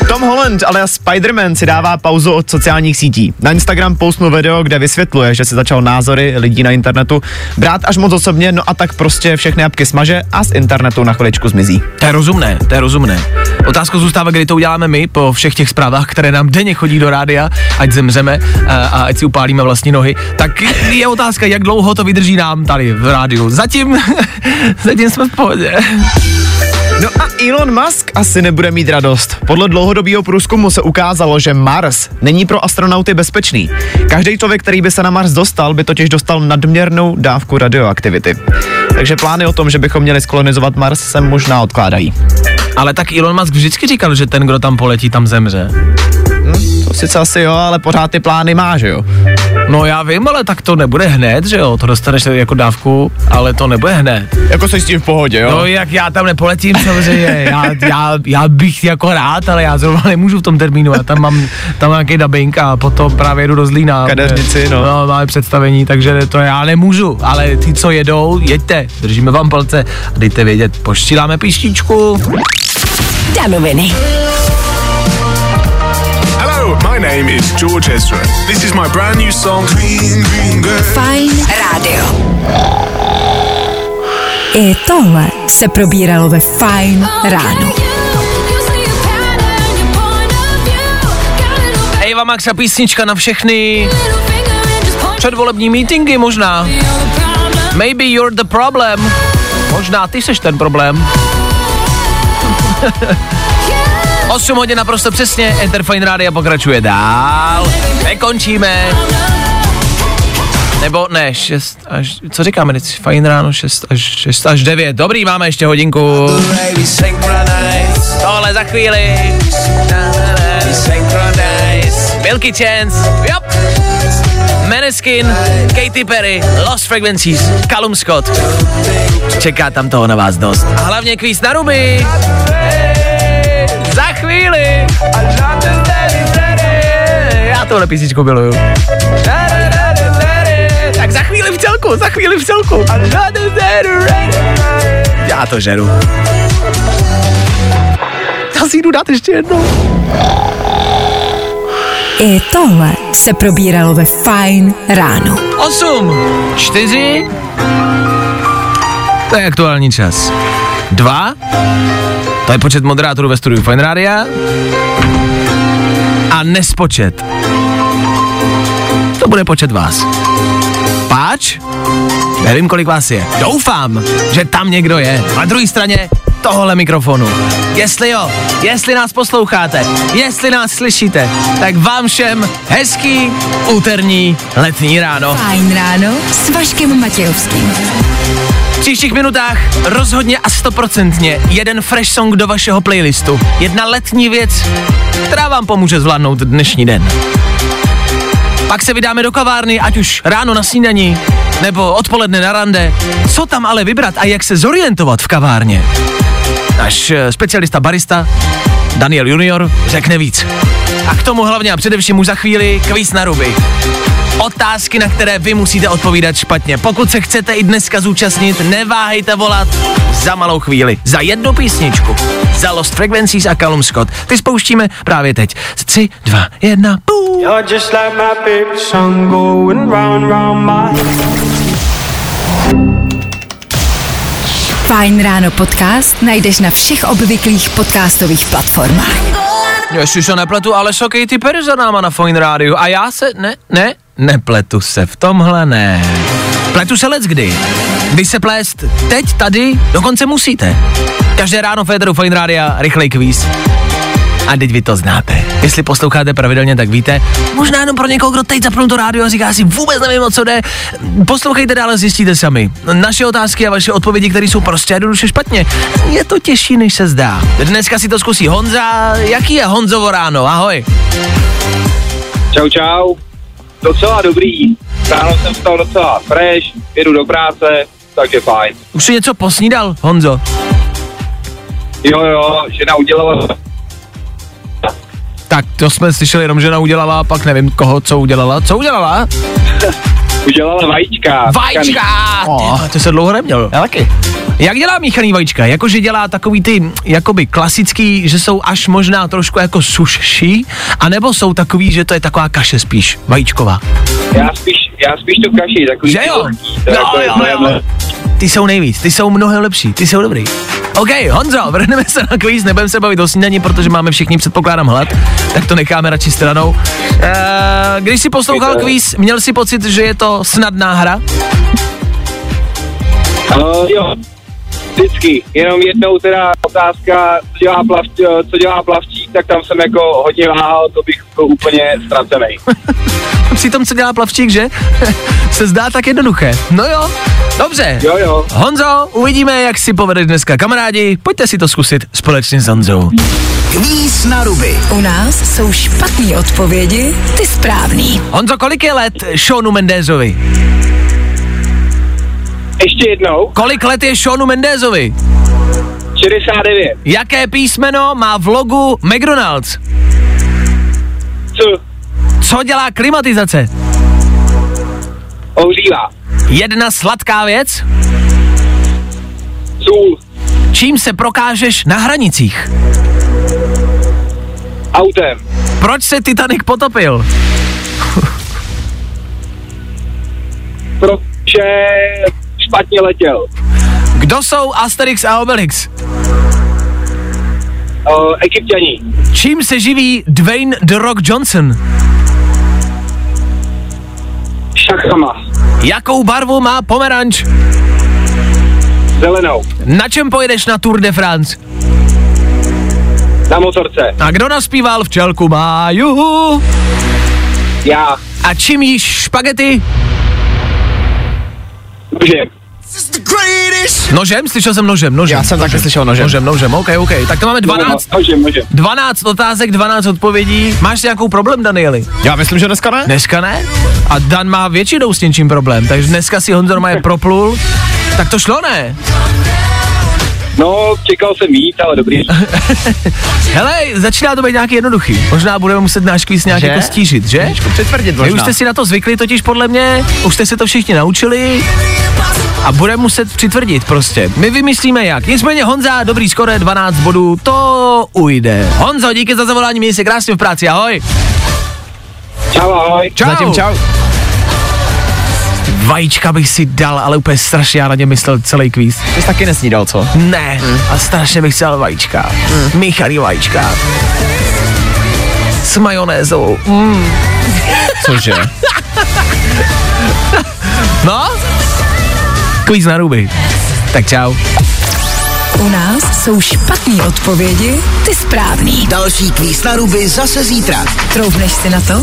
[SPEAKER 5] Tom Holland alias Spider-Man si dává pauzu od sociálních sítí. Na Instagram postnul video, kde vysvětluje, že si začal názory lidí na internetu brát až moc osobně, no a tak prostě všechny apky smaže a z internetu na chviličku zmizí.
[SPEAKER 3] To je rozumné, to je rozumné. Otázka zůstává, kdy to uděláme my po všech těch zprávách, které nám denně chodí do rádia, ať zemřeme a, a ať si upálíme vlastní nohy. Tak je otázka, jak dlouho to vydrží nám tady v rádiu. Zatím, zatím jsme v pohodě.
[SPEAKER 5] No a Elon Musk asi nebude mít radost. Podle dlouhodobého průzkumu se ukázalo, že Mars není pro astronauty bezpečný. Každý člověk, který by se na Mars dostal, by totiž dostal nadměrnou dávku radioaktivity. Takže plány o tom, že bychom měli skolonizovat Mars, se možná odkládají.
[SPEAKER 3] Ale tak Elon Musk vždycky říkal, že ten, kdo tam poletí, tam zemře.
[SPEAKER 5] To sice asi jo, ale pořád ty plány má, že jo?
[SPEAKER 3] No já vím, ale tak to nebude hned, že jo? To dostaneš jako dávku, ale to nebude hned.
[SPEAKER 5] Jako jsi s tím v pohodě, jo?
[SPEAKER 3] No jak já tam nepoletím samozřejmě, já, já, já bych jako rád, ale já zrovna nemůžu v tom termínu, já tam mám, tam mám nějaký dubbing a potom právě jedu do Zlína.
[SPEAKER 5] Kadeřnici, no.
[SPEAKER 3] No, máme představení, takže to já nemůžu, ale ty, co jedou, jeďte, držíme vám palce a dejte vědět, poštíláme píštičku.
[SPEAKER 2] Danoviny.
[SPEAKER 8] My name is George Ezra. This is my brand new song, Green Green Girl.
[SPEAKER 2] Fajn rádio. I tohle se probíralo ve Fajn ráno.
[SPEAKER 3] Eva Max a písnička na všechny předvolební meetingy možná. Maybe you're the problem. Možná ty seš ten problém. 8 hodin naprosto přesně, Enter Fine Radio pokračuje dál. Nekončíme. Nebo ne, 6 až, co říkáme teď, fajn ráno, 6 až, 6 až 9. Dobrý, máme ještě hodinku. Tohle za chvíli. Milky Chance, yep. Maneskin, Katy Perry, Lost Frequencies, Callum Scott. Čeká tam toho na vás dost. A hlavně kvíz na ruby. Já tohle písničku miluju. Tak za chvíli v celku, za chvíli v celku. Já to žeru. Já si jdu dát ještě jednou.
[SPEAKER 2] I tohle se probíralo ve Fajn ráno.
[SPEAKER 3] 8, 4, to je aktuální čas. 2, to je počet moderátorů ve studiu Fine Rádia. A nespočet. To bude počet vás. Páč? Nevím, kolik vás je. Doufám, že tam někdo je. Na druhé straně tohle mikrofonu. Jestli jo, jestli nás posloucháte, jestli nás slyšíte, tak vám všem hezký úterní letní ráno.
[SPEAKER 2] Fajn ráno s Vaškem Matějovským.
[SPEAKER 3] Příštích minutách rozhodně a stoprocentně jeden fresh song do vašeho playlistu. Jedna letní věc, která vám pomůže zvládnout dnešní den. Pak se vydáme do kavárny, ať už ráno na snídani, nebo odpoledne na rande. Co tam ale vybrat a jak se zorientovat v kavárně? Náš eh, specialista barista Daniel Junior řekne víc. A k tomu hlavně a především už za chvíli kvíz na ruby. Otázky, na které vy musíte odpovídat špatně. Pokud se chcete i dneska zúčastnit, neváhejte volat za malou chvíli. Za jednu písničku. Za Lost Frequencies a Callum Scott. Ty spouštíme právě teď. 3, 2, 1, pů.
[SPEAKER 4] You're just like my favorite song going round, round my
[SPEAKER 2] Fajn ráno podcast najdeš na všech obvyklých podcastových platformách.
[SPEAKER 3] Jestli se nepletu, ale so Katy Perry za náma na Fine Rádiu. A já se, ne, ne, nepletu se v tomhle, ne. Pletu se let kdy. Vy se plést teď, tady, dokonce musíte. Každé ráno Federu Fine Rádia, rychlej kvíz. A teď vy to znáte. Jestli posloucháte pravidelně, tak víte. Možná jenom pro někoho, kdo teď zapnul to rádio a říká si, vůbec nevím, o co jde. Poslouchejte dále, zjistíte sami. Naše otázky a vaše odpovědi, které jsou prostě jednoduše špatně. Je to těžší, než se zdá. Dneska si to zkusí Honza. Jaký je Honzovo ráno? Ahoj.
[SPEAKER 10] Čau, čau. Docela dobrý. Ráno jsem vstal docela fresh, jedu do práce, takže fajn.
[SPEAKER 3] Už si něco posnídal, Honzo?
[SPEAKER 10] Jo, jo, žena udělala
[SPEAKER 3] Tak to jsme slyšeli jenom, že žena udělala, pak nevím koho, co udělala. Co udělala?
[SPEAKER 10] udělala vajíčka.
[SPEAKER 3] Vajíčka!
[SPEAKER 5] O.
[SPEAKER 3] Ty, to se dlouho neměl.
[SPEAKER 5] Já taky.
[SPEAKER 3] Jak dělá míchaný vajíčka? Jakože dělá takový ty, jakoby klasický, že jsou až možná trošku jako suší, anebo jsou takový, že to je taková kaše spíš, vajíčková.
[SPEAKER 10] Já spíš, já spíš to kaši, takový
[SPEAKER 3] Že jo?
[SPEAKER 10] to
[SPEAKER 3] No,
[SPEAKER 10] jako je
[SPEAKER 3] jo,
[SPEAKER 10] moje-
[SPEAKER 3] jo. Ty jsou nejvíc, ty jsou mnohem lepší, ty jsou dobrý. OK, Honzo, vrhneme se na kvíz, nebudeme se bavit o snídani, protože máme všichni předpokládám hlad, tak to necháme radši stranou. Eee, když jsi poslouchal kvíz, měl jsi pocit, že je to snadná hra?
[SPEAKER 10] Uh, jo, vždycky, jenom jednou teda otázka, co dělá, plav, co dělá plavčík, tak tam jsem jako hodně váhal, to bych byl úplně ztracený.
[SPEAKER 3] Při tom, co dělá plavčík, že? se zdá tak jednoduché. No jo, dobře.
[SPEAKER 10] Jo, jo.
[SPEAKER 3] Honzo, uvidíme, jak si povedeš dneska. Kamarádi, pojďte si to zkusit společně s Honzou.
[SPEAKER 6] Kvíz na ruby.
[SPEAKER 2] U nás jsou špatné odpovědi, ty správný.
[SPEAKER 3] Honzo, kolik je let Seanu Mendezovi?
[SPEAKER 10] Ještě jednou,
[SPEAKER 3] Kolik let je Seanu Mendezovi?
[SPEAKER 10] 69.
[SPEAKER 3] Jaké písmeno má v logu McDonald's?
[SPEAKER 10] Co?
[SPEAKER 3] Co dělá klimatizace?
[SPEAKER 10] Ohřívá.
[SPEAKER 3] Jedna sladká věc?
[SPEAKER 10] Sůl.
[SPEAKER 3] Čím se prokážeš na hranicích?
[SPEAKER 10] Autem.
[SPEAKER 3] Proč se Titanic potopil?
[SPEAKER 10] Protože špatně letěl.
[SPEAKER 3] Kdo jsou Asterix a Obelix?
[SPEAKER 10] Uh, egyptění.
[SPEAKER 3] Čím se živí Dwayne The Rock Johnson?
[SPEAKER 10] Šachama.
[SPEAKER 3] Jakou barvu má pomeranč?
[SPEAKER 10] Zelenou.
[SPEAKER 3] Na čem pojedeš na Tour de France?
[SPEAKER 10] Na motorce.
[SPEAKER 3] A kdo naspíval včelku má juhu?
[SPEAKER 10] Já.
[SPEAKER 3] A čím jíš špagety?
[SPEAKER 10] Nožem.
[SPEAKER 3] Nožem? Slyšel jsem nožem, nožem.
[SPEAKER 5] Já jsem taky slyšel nožem.
[SPEAKER 3] Nožem, nožem, OK, OK. Tak to máme 12,
[SPEAKER 10] Nožem, nožem.
[SPEAKER 3] 12 otázek, 12 odpovědí. Máš nějakou problém, Danieli?
[SPEAKER 5] Já myslím, že dneska ne.
[SPEAKER 3] Dneska ne? A Dan má většinou s něčím problém, takže dneska si Honzo má proplul. Tak to šlo, ne?
[SPEAKER 10] No, čekal jsem víc, ale dobrý.
[SPEAKER 3] Hele, začíná to být nějaký jednoduchý. Možná budeme muset náš kvíz nějak
[SPEAKER 5] Že?
[SPEAKER 3] jako stížit, že?
[SPEAKER 5] Přetvrdit
[SPEAKER 3] Vy
[SPEAKER 5] možná.
[SPEAKER 3] už jste si na to zvykli totiž podle mě, už jste se to všichni naučili a budeme muset přitvrdit prostě. My vymyslíme jak. Nicméně Honza, dobrý skore, 12 bodů, to ujde. Honzo, díky za zavolání, měj se krásně v práci, ahoj.
[SPEAKER 10] Čau, ahoj.
[SPEAKER 3] Čau.
[SPEAKER 5] Zatím čau.
[SPEAKER 3] Vajíčka bych si dal, ale úplně strašně já na ně myslel celý kvíz.
[SPEAKER 5] Ty jsi taky nesnídal, co?
[SPEAKER 3] Ne, a strašně bych si dal vajíčka. Mm. Míchaný vajíčka. S majonézou. Mm.
[SPEAKER 5] Cože?
[SPEAKER 3] No? Kvíz na ruby. Tak čau.
[SPEAKER 2] U nás jsou špatné odpovědi, ty správný.
[SPEAKER 6] Další kvíz na ruby zase zítra.
[SPEAKER 2] Troufneš si na to?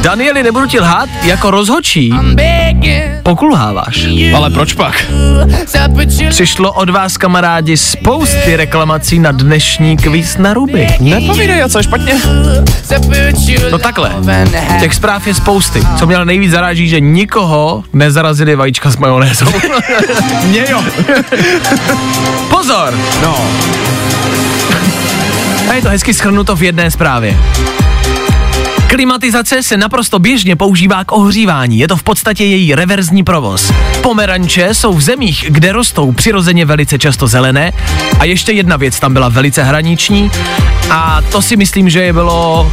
[SPEAKER 3] Danieli, nebudu ti lhát, jako rozhočí pokulháváš.
[SPEAKER 5] Ale proč pak?
[SPEAKER 3] Přišlo od vás, kamarádi, spousty reklamací na dnešní kvíz na ruby.
[SPEAKER 5] Nepovídej, a co je špatně?
[SPEAKER 3] No takhle, těch zpráv je spousty. Co mě ale nejvíc zaráží, že nikoho nezarazili vajíčka s majonézou.
[SPEAKER 5] Mě jo.
[SPEAKER 3] Pozor!
[SPEAKER 5] No.
[SPEAKER 3] A je to hezky schrnuto v jedné zprávě. Klimatizace se naprosto běžně používá k ohřívání, je to v podstatě její reverzní provoz. Pomeranče jsou v zemích, kde rostou přirozeně velice často zelené a ještě jedna věc tam byla velice hraniční a to si myslím, že je bylo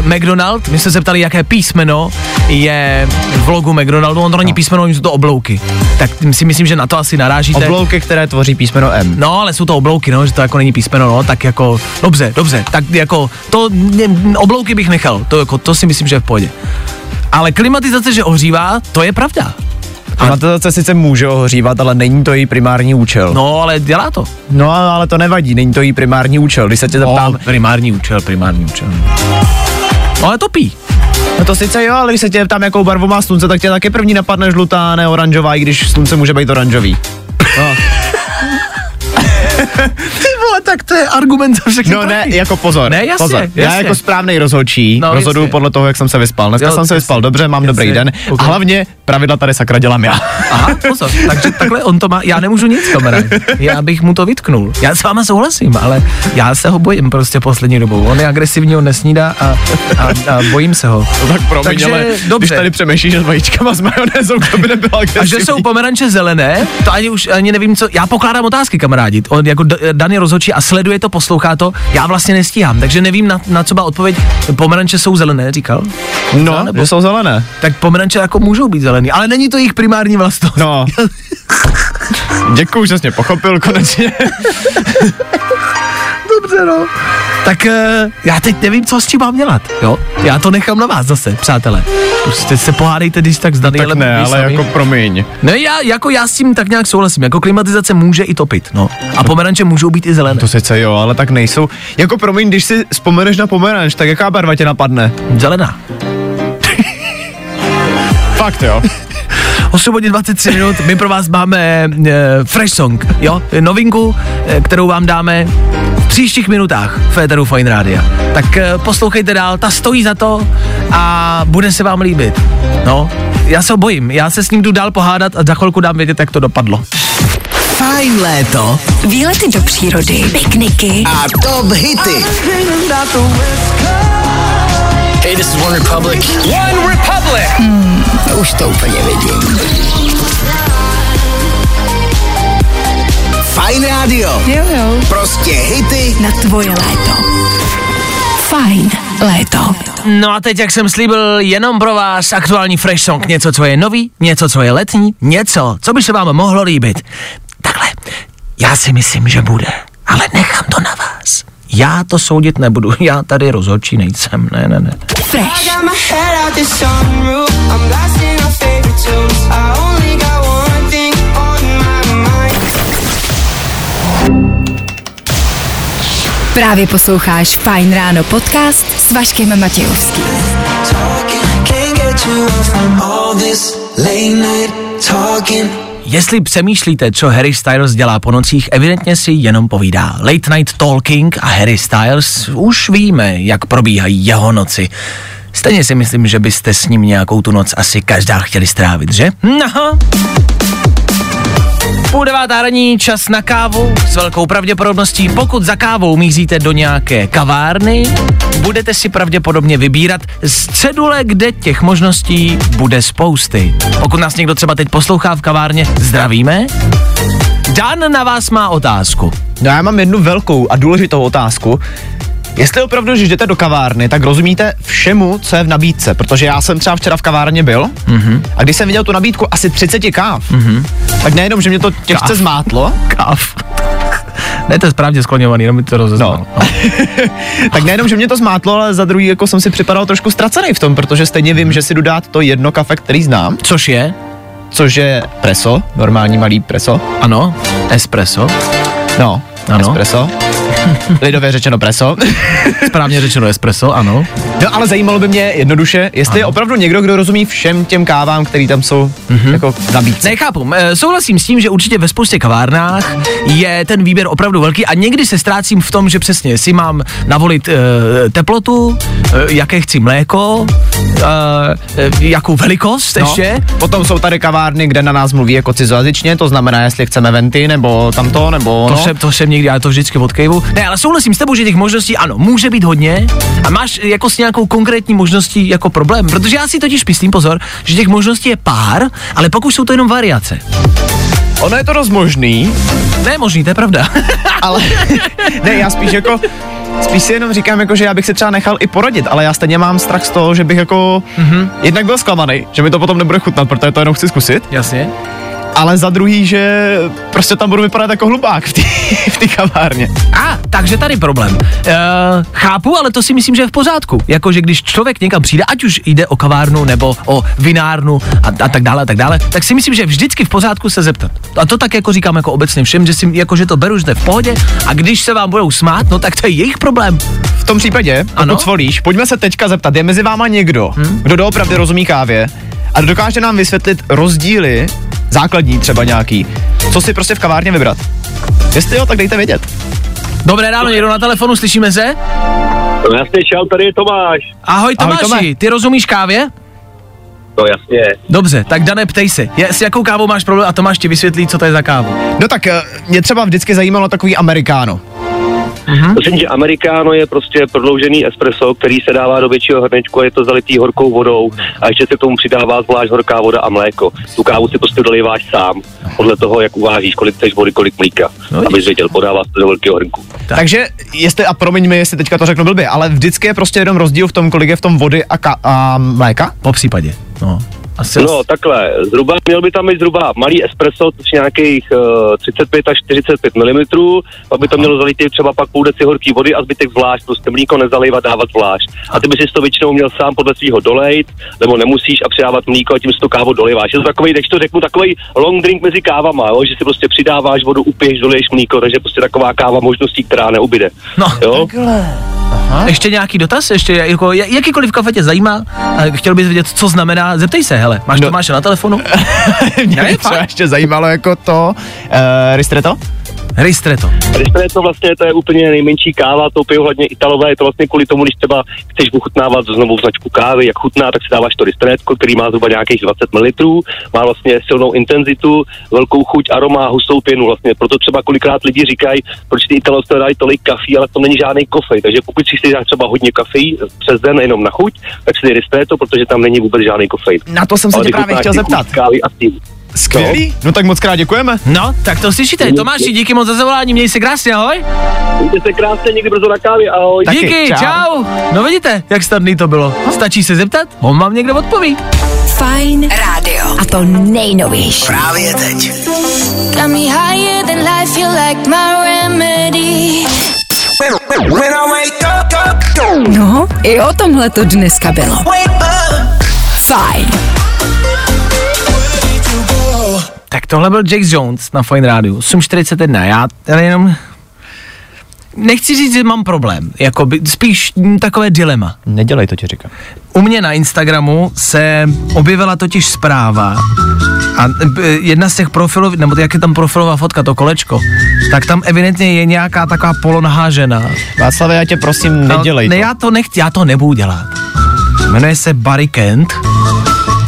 [SPEAKER 3] uh, McDonald. My jsme se ptali, jaké písmeno je v logu McDonaldu, on to není písmeno, oni jsou to oblouky. Tak si myslím, že na to asi narážíte.
[SPEAKER 5] Oblouky, které tvoří písmeno M.
[SPEAKER 3] No, ale jsou to oblouky, no, že to jako není písmeno, no, tak jako, dobře, dobře, tak jako, to, ne, oblouky bych nechal, to jako, to si myslím, že je v pohodě. Ale klimatizace, že ohřívá, to je pravda.
[SPEAKER 5] Klimatizace sice může ohřívat, ale není to její primární účel.
[SPEAKER 3] No, ale dělá to.
[SPEAKER 5] No, ale to nevadí, není to její primární účel. Když se tě zeptám,
[SPEAKER 3] No, primární účel, primární účel. No, ale topí.
[SPEAKER 5] no to sice jo, ale když se tě ptám, jakou barvu má slunce, tak tě taky první napadne žlutá, ne oranžová, i když slunce může být oranžový. No.
[SPEAKER 3] Vole, tak to je argument za všechny
[SPEAKER 5] No ne,
[SPEAKER 3] prachy.
[SPEAKER 5] jako pozor.
[SPEAKER 3] Ne, jasně,
[SPEAKER 5] pozor. Já
[SPEAKER 3] jasně.
[SPEAKER 5] jako správný rozhodčí
[SPEAKER 3] No,
[SPEAKER 5] rozhoduju
[SPEAKER 3] jasně.
[SPEAKER 5] podle toho, jak jsem se vyspal. Dneska
[SPEAKER 3] Jo,
[SPEAKER 5] jsem se vyspal dobře, mám dobrý
[SPEAKER 3] Jasně.
[SPEAKER 5] den.
[SPEAKER 3] Ok.
[SPEAKER 5] A hlavně pravidla tady sakra dělám já.
[SPEAKER 3] Aha, pozor, takže takhle on to má, já nemůžu nic, kamarád. Já bych mu to vytknul. Já s váma souhlasím, ale já se ho bojím prostě poslední dobou. On je agresivní, on nesnídá a, a, a bojím se ho.
[SPEAKER 5] No tak promiň,
[SPEAKER 3] Takže
[SPEAKER 5] ale
[SPEAKER 3] dobře.
[SPEAKER 5] když tady přemýšlíš s vajíčkama s majonézou, to by nebylo
[SPEAKER 3] A
[SPEAKER 5] agresivní.
[SPEAKER 3] že jsou pomeranče zelené, to ani už ani nevím co. Já pokládám otázky, kamarádi. On jako D- Dan je rozhodčí a sleduje to, poslouchá to. Já vlastně nestíhám, takže nevím na, na co má odpověď. Pomeranče jsou zelené, říkal.
[SPEAKER 5] No,
[SPEAKER 3] nebo-
[SPEAKER 5] že jsou zelené.
[SPEAKER 3] Tak pomeranče jako můžou být zelený, ale není to jejich primární vlastnost.
[SPEAKER 5] No. Děkuju, že jsi mě pochopil konečně.
[SPEAKER 3] Dobře, no. Tak uh, já teď nevím, co s tím mám dělat, jo? Já to nechám na vás zase, přátelé. Prostě se pohádejte, když tak s Danielem.
[SPEAKER 5] tak ne, ale
[SPEAKER 3] sami.
[SPEAKER 5] jako promiň.
[SPEAKER 3] Ne, já, jako já s tím tak nějak souhlasím. Jako klimatizace může i topit, no. A pomeranče můžou být i zelené.
[SPEAKER 5] To sice jo, ale tak nejsou. Jako promiň, když si vzpomeneš na pomeranč, tak jaká barva tě napadne?
[SPEAKER 3] Zelená.
[SPEAKER 5] Fakt jo.
[SPEAKER 3] 8 hodin 23 minut, my pro vás máme e, Fresh Song, jo, novinku, e, kterou vám dáme v příštích minutách v Féteru Fine Rádia. Tak e, poslouchejte dál, ta stojí za to a bude se vám líbit. No, já se ho bojím, já se s ním jdu dál pohádat a za chvilku dám vědět, jak to dopadlo.
[SPEAKER 6] Fajn léto
[SPEAKER 2] Výlety do přírody, pikniky
[SPEAKER 6] a top hity.
[SPEAKER 4] Hey, this is One Republic. One Republic!
[SPEAKER 6] Už to úplně vidím. Fajn rádio.
[SPEAKER 2] Jo, jo.
[SPEAKER 6] Prostě hity
[SPEAKER 2] na tvoje léto. Fajn léto.
[SPEAKER 3] No a teď, jak jsem slíbil, jenom pro vás aktuální Fresh Song, něco, co je nový, něco, co je letní, něco, co by se vám mohlo líbit. Takhle, já si myslím, že bude, ale nechám to na vás. Já to soudit nebudu, já tady rozhodčí nejsem, ne, ne, ne.
[SPEAKER 2] Fresh. Právě posloucháš Fajn ráno podcast s Vaškem Matějovským.
[SPEAKER 3] Jestli přemýšlíte, co Harry Styles dělá po nocích, evidentně si jenom povídá. Late Night Talking a Harry Styles už víme, jak probíhají jeho noci. Stejně si myslím, že byste s ním nějakou tu noc asi každá chtěli strávit, že? No. Půl devátá ranní, čas na kávu s velkou pravděpodobností. Pokud za kávou míříte do nějaké kavárny, budete si pravděpodobně vybírat z cedule, kde těch možností bude spousty. Pokud nás někdo třeba teď poslouchá v kavárně, zdravíme. Dan na vás má otázku.
[SPEAKER 5] No já mám jednu velkou a důležitou otázku. Jestli opravdu, že jdete do kavárny, tak rozumíte všemu, co je v nabídce, protože já jsem třeba včera v kavárně byl mm-hmm. a když jsem viděl tu nabídku asi 30 káv, mm-hmm. tak nejenom, že mě to těžce
[SPEAKER 3] Káv.
[SPEAKER 5] zmátlo,
[SPEAKER 3] Káv. ne, to je správně skloňovaný, jenom mi to rozeznal.
[SPEAKER 5] No. tak nejenom, že mě to zmátlo, ale za druhý jako jsem si připadal trošku ztracený v tom, protože stejně vím, že si jdu dát to jedno kafe, který znám,
[SPEAKER 3] Což je,
[SPEAKER 5] což je preso, normální malý preso.
[SPEAKER 3] ano, espresso,
[SPEAKER 5] No,
[SPEAKER 3] ano.
[SPEAKER 5] espresso. Lidově řečeno preso.
[SPEAKER 3] správně řečeno espresso, ano.
[SPEAKER 5] No ale zajímalo by mě jednoduše, jestli je opravdu někdo, kdo rozumí všem těm kávám, který tam jsou mm-hmm. jako nabídce.
[SPEAKER 3] Nechápu. E, souhlasím s tím, že určitě ve spoustě kavárnách je ten výběr opravdu velký a někdy se ztrácím v tom, že přesně si mám navolit e, teplotu, e, jaké chci mléko, e, jakou velikost no. ještě.
[SPEAKER 5] Potom jsou tady kavárny, kde na nás mluví jako cizojazyčně, to znamená, jestli chceme venty, nebo tamto, nebo
[SPEAKER 3] To,
[SPEAKER 5] no.
[SPEAKER 3] jsem, to jsem někdy, já to vždycky odkejvu. Ne, ale souhlasím s tebou, že těch možností ano, může být hodně a máš jako s nějakou konkrétní možností jako problém, protože já si totiž myslím, pozor, že těch možností je pár, ale pokud jsou to jenom variace.
[SPEAKER 5] Ono je to dost možný,
[SPEAKER 3] Ne, možný, to je pravda.
[SPEAKER 5] ale ne, já spíš jako Spíš si jenom říkám, jako, že já bych se třeba nechal i poradit, ale já stejně mám strach z toho, že bych jako mm-hmm. jednak byl zklamaný, že mi to potom nebude chutnat, protože to jenom chci zkusit,
[SPEAKER 3] Jasně.
[SPEAKER 5] Ale za druhý, že prostě tam budu vypadat jako hlupák v té v té kavárně.
[SPEAKER 3] A, takže tady problém. E, chápu, ale to si myslím, že je v pořádku. Jakože když člověk někam přijde, ať už jde o kavárnu nebo o vinárnu a, a tak dále, a tak dále, tak si myslím, že je vždycky v pořádku se zeptat. A to tak jako říkám jako obecně všem, že si jako, že to beru, že to je v pohodě a když se vám budou smát, no tak to je jejich problém.
[SPEAKER 5] V tom případě, pokud
[SPEAKER 3] Ano.
[SPEAKER 5] svolíš, pojďme se teďka zeptat, je mezi váma někdo, hmm? kdo doopravdy rozumí kávě a dokáže nám vysvětlit rozdíly, základní třeba nějaký, co si prostě v kavárně vybrat. Jestli jo, tak dejte vědět.
[SPEAKER 3] Dobré ráno, někdo na telefonu, slyšíme se?
[SPEAKER 10] No jasně, čau, tady je Tomáš.
[SPEAKER 3] Ahoj
[SPEAKER 5] Ahoj,
[SPEAKER 3] Tomáši,
[SPEAKER 5] Tome.
[SPEAKER 3] ty rozumíš kávě?
[SPEAKER 10] No jasně.
[SPEAKER 3] Dobře, tak Dané, ptej se, je, s jakou kávou máš problém a Tomáš ti vysvětlí, co to je za kávu.
[SPEAKER 5] No tak eh, mě třeba vždycky zajímalo takový amerikáno.
[SPEAKER 10] Myslím, že amerikáno je prostě prodloužený espresso, který se dává do většího hrnečku a je to zalitý horkou vodou a ještě se k tomu přidává zvlášť horká voda a mléko. Tu kávu si prostě dolejváš sám, podle toho, jak uvážíš, kolik chceš vody, kolik mlíka.
[SPEAKER 3] No,
[SPEAKER 10] abys věděl, podává se to do velkého hrnku.
[SPEAKER 3] Tak.
[SPEAKER 5] Takže, jestli, a promiň mi, jestli teďka to řeknu blbě, ale vždycky je prostě jenom rozdíl v tom, kolik je v tom vody a, ka- a mléka?
[SPEAKER 3] Po případě, no. Asi
[SPEAKER 10] No takhle, zhruba, měl by tam být zhruba malý espresso, což je nějakých uh, 35 až 45 mm, pak by to mělo zalitý třeba pak půl deci horký vody a zbytek zvlášť, prostě mlíko nezalejvat, dávat zvlášť. A ty bys si to většinou měl sám podle svého dolejt, nebo nemusíš a přidávat mlíko a tím si to kávu dolejváš. Je to takový, když to řeknu, takový long drink mezi kávama, jo? že si prostě přidáváš vodu, upiješ, doleješ mlíko, takže prostě taková káva možností, která neubyde.
[SPEAKER 3] No,
[SPEAKER 10] Jo?
[SPEAKER 3] Aha. Ještě nějaký dotaz? Ještě jako, ja- jakýkoliv kafe tě zajímá? A chtěl bys vědět, co znamená? Zeptej se, hele, máš
[SPEAKER 5] No.
[SPEAKER 3] Tomáše na telefonu?
[SPEAKER 5] Mě
[SPEAKER 3] Ne,
[SPEAKER 5] by třeba ještě zajímalo jako to, uh, ristretto?
[SPEAKER 3] Ristretto.
[SPEAKER 10] Ristretto to vlastně to je úplně nejmenší káva, to pijou hlavně Italové, je to vlastně kvůli tomu, když třeba chceš ochutnávat znovu značku kávy, jak chutná, tak si dáváš to ristretto, který má zhruba nějakých 20 ml, má vlastně silnou intenzitu, velkou chuť, aroma, hustou pěnu, vlastně proto třeba kolikrát lidi říkají, proč ty Italové dají tolik kafí, ale to není žádný kofej, takže pokud si chceš dát třeba hodně kafí přes den jenom na chuť, tak si ristretto, protože tam není vůbec žádný kofein.
[SPEAKER 5] Na to jsem se
[SPEAKER 10] Ale
[SPEAKER 5] tě právě chtěl zeptat.
[SPEAKER 10] Kávy a tím.
[SPEAKER 5] Skvělý. No tak moc krát děkujeme.
[SPEAKER 3] No, tak to slyšíte. Tomáši, díky moc za zavolání, měj se krásně, ahoj.
[SPEAKER 10] Mějte se krásně, někdy brzo na kávě, ahoj.
[SPEAKER 5] Taky,
[SPEAKER 3] Díky,
[SPEAKER 5] čau.
[SPEAKER 3] čau. No vidíte, jak snadný to bylo. Stačí se zeptat, on vám někdo odpoví.
[SPEAKER 2] Fajn rádio. A to nejnovější.
[SPEAKER 6] Právě teď.
[SPEAKER 1] Got me higher than life, you like my remedy.
[SPEAKER 2] No, i o tomhle to dneska bylo. Fajn.
[SPEAKER 3] Tak tohle byl Jake Jones na Fine Radio, 8.41, já tady jenom... Nechci říct, že mám problém, jako by, spíš takové dilema.
[SPEAKER 5] Nedělej to, ti říkám.
[SPEAKER 3] U mě na Instagramu se objevila totiž zpráva a e, jedna z těch profilů, nebo jak je tam profilová fotka, to kolečko, tak tam evidentně je nějaká taková polonahá žena.
[SPEAKER 5] Václave, já tě prosím, nedělej
[SPEAKER 3] ne,
[SPEAKER 5] to.
[SPEAKER 3] já to nechci, já to nebudu dělat. Jmenuje se Barry Kent,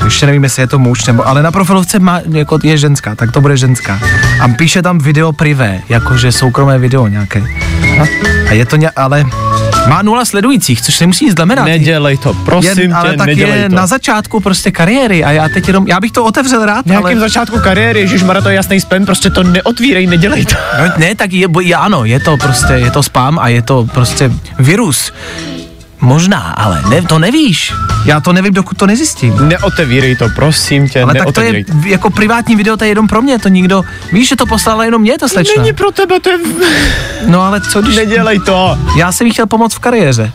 [SPEAKER 3] ještě nevím, jestli je to muž, nebo, ale na profilovce má, jako je ženská, tak to bude ženská. A píše tam video privé, jakože soukromé video nějaké. A je to ně, ale má nula sledujících, což nemusí nic znamenat.
[SPEAKER 5] Nedělej to, prosím
[SPEAKER 3] je, ale
[SPEAKER 5] tě,
[SPEAKER 3] tak
[SPEAKER 5] nedělej
[SPEAKER 3] je
[SPEAKER 5] to.
[SPEAKER 3] na začátku prostě kariéry a já teď jenom, já bych to otevřel rád,
[SPEAKER 5] Nějakým
[SPEAKER 3] ale...
[SPEAKER 5] začátku kariéry, Ježíš Mara, to je jasný spam, prostě to neotvírej, nedělej to.
[SPEAKER 3] No, ne, tak je, bo- je, ano, je to prostě, je to spam a je to prostě virus. Možná, ale ne, to nevíš. Já to nevím, dokud to nezjistím.
[SPEAKER 5] Neotevírej to, prosím tě,
[SPEAKER 3] Ale tak to je jako privátní video, to je jenom pro mě, to nikdo, víš, že to poslala jenom mě, ta slečna.
[SPEAKER 5] Není pro tebe, to je...
[SPEAKER 3] No ale co když...
[SPEAKER 5] Nedělej to.
[SPEAKER 3] Já jsem jí chtěl pomoct v kariéře.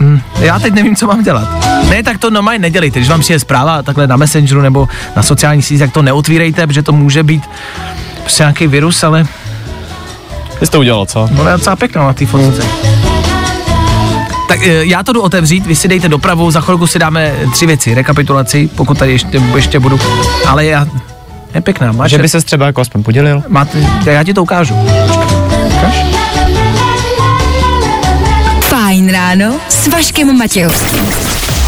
[SPEAKER 3] Hm, já teď nevím, co mám dělat. Ne, tak to normálně nedělejte. Když vám přijde zpráva takhle na Messengeru nebo na sociálních sítích, tak to neotvírejte, protože to může být prostě nějaký virus, ale
[SPEAKER 5] Ty jsi to udělal, co?
[SPEAKER 3] je docela pěkná na té fotce. Tak eh, já to jdu otevřít, vy si dejte dopravu, za chvilku si dáme tři věci, rekapitulaci, pokud tady ještě, ještě budu, ale já, je pěkná, máš,
[SPEAKER 5] Že by se třeba jako aspoň podělil?
[SPEAKER 3] máte, já ti to ukážu.
[SPEAKER 2] Fajn ráno s Vaškem Matějovským.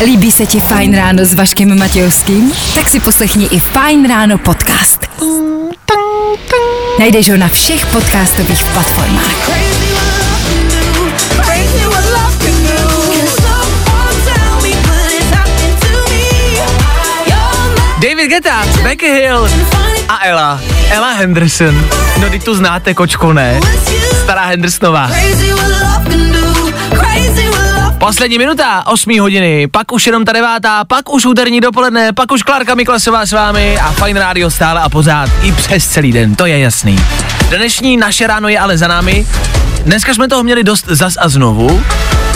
[SPEAKER 2] Líbí se ti Fajn ráno s Vaškem Matějovským? Tak si poslechni i Fajn ráno podcast. Najdeš ho na všech podcastových platformách.
[SPEAKER 3] Guetta, Becky Hill a Ella. Ella Henderson. No, ty tu znáte, kočko, ne? Stará Hendersonová. Poslední minuta, 8 hodiny, pak už jenom ta devátá, pak už úterní dopoledne, pak už Klárka Miklasová s vámi a Fine Radio stále a pořád i přes celý den, to je jasný. Dnešní naše ráno je ale za námi. Dneska jsme toho měli dost zas a znovu.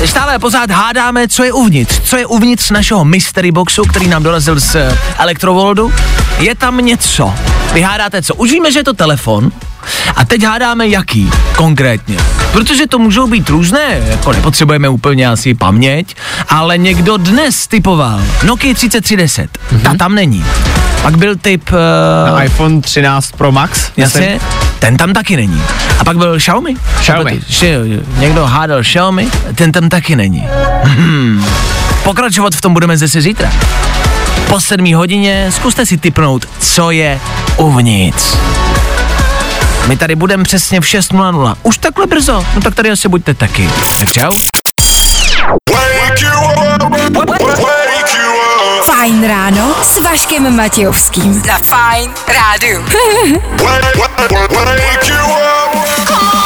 [SPEAKER 3] Stále pořád hádáme, co je uvnitř. Co je uvnitř našeho mystery boxu, který nám dorazil z Elektrovoldu. Je tam něco. Vy hádáte co? Už víme, že je to telefon, a teď hádáme jaký konkrétně. Protože to můžou být různé, jako nepotřebujeme úplně asi paměť, ale někdo dnes typoval Nokia 3310, mm-hmm. ta tam není. Pak byl typ...
[SPEAKER 5] Na
[SPEAKER 3] Uh,
[SPEAKER 5] iPhone 13 Pro Max?
[SPEAKER 3] jasně, ten tam taky není. A pak byl Xiaomi.
[SPEAKER 5] Xiaomi.
[SPEAKER 3] Někdo hádal Xiaomi, ten tam taky není. Hmm. Pokračovat v tom budeme zase zítra. Po sedmí hodině zkuste si typnout, co je uvnitř. My tady budeme přesně v 6.00. Už takhle brzo? No tak tady asi buďte taky. Tak čau.
[SPEAKER 2] Fajn ráno s Vaškem Matějovským. Na Fajn rádu.
[SPEAKER 1] Wake you up.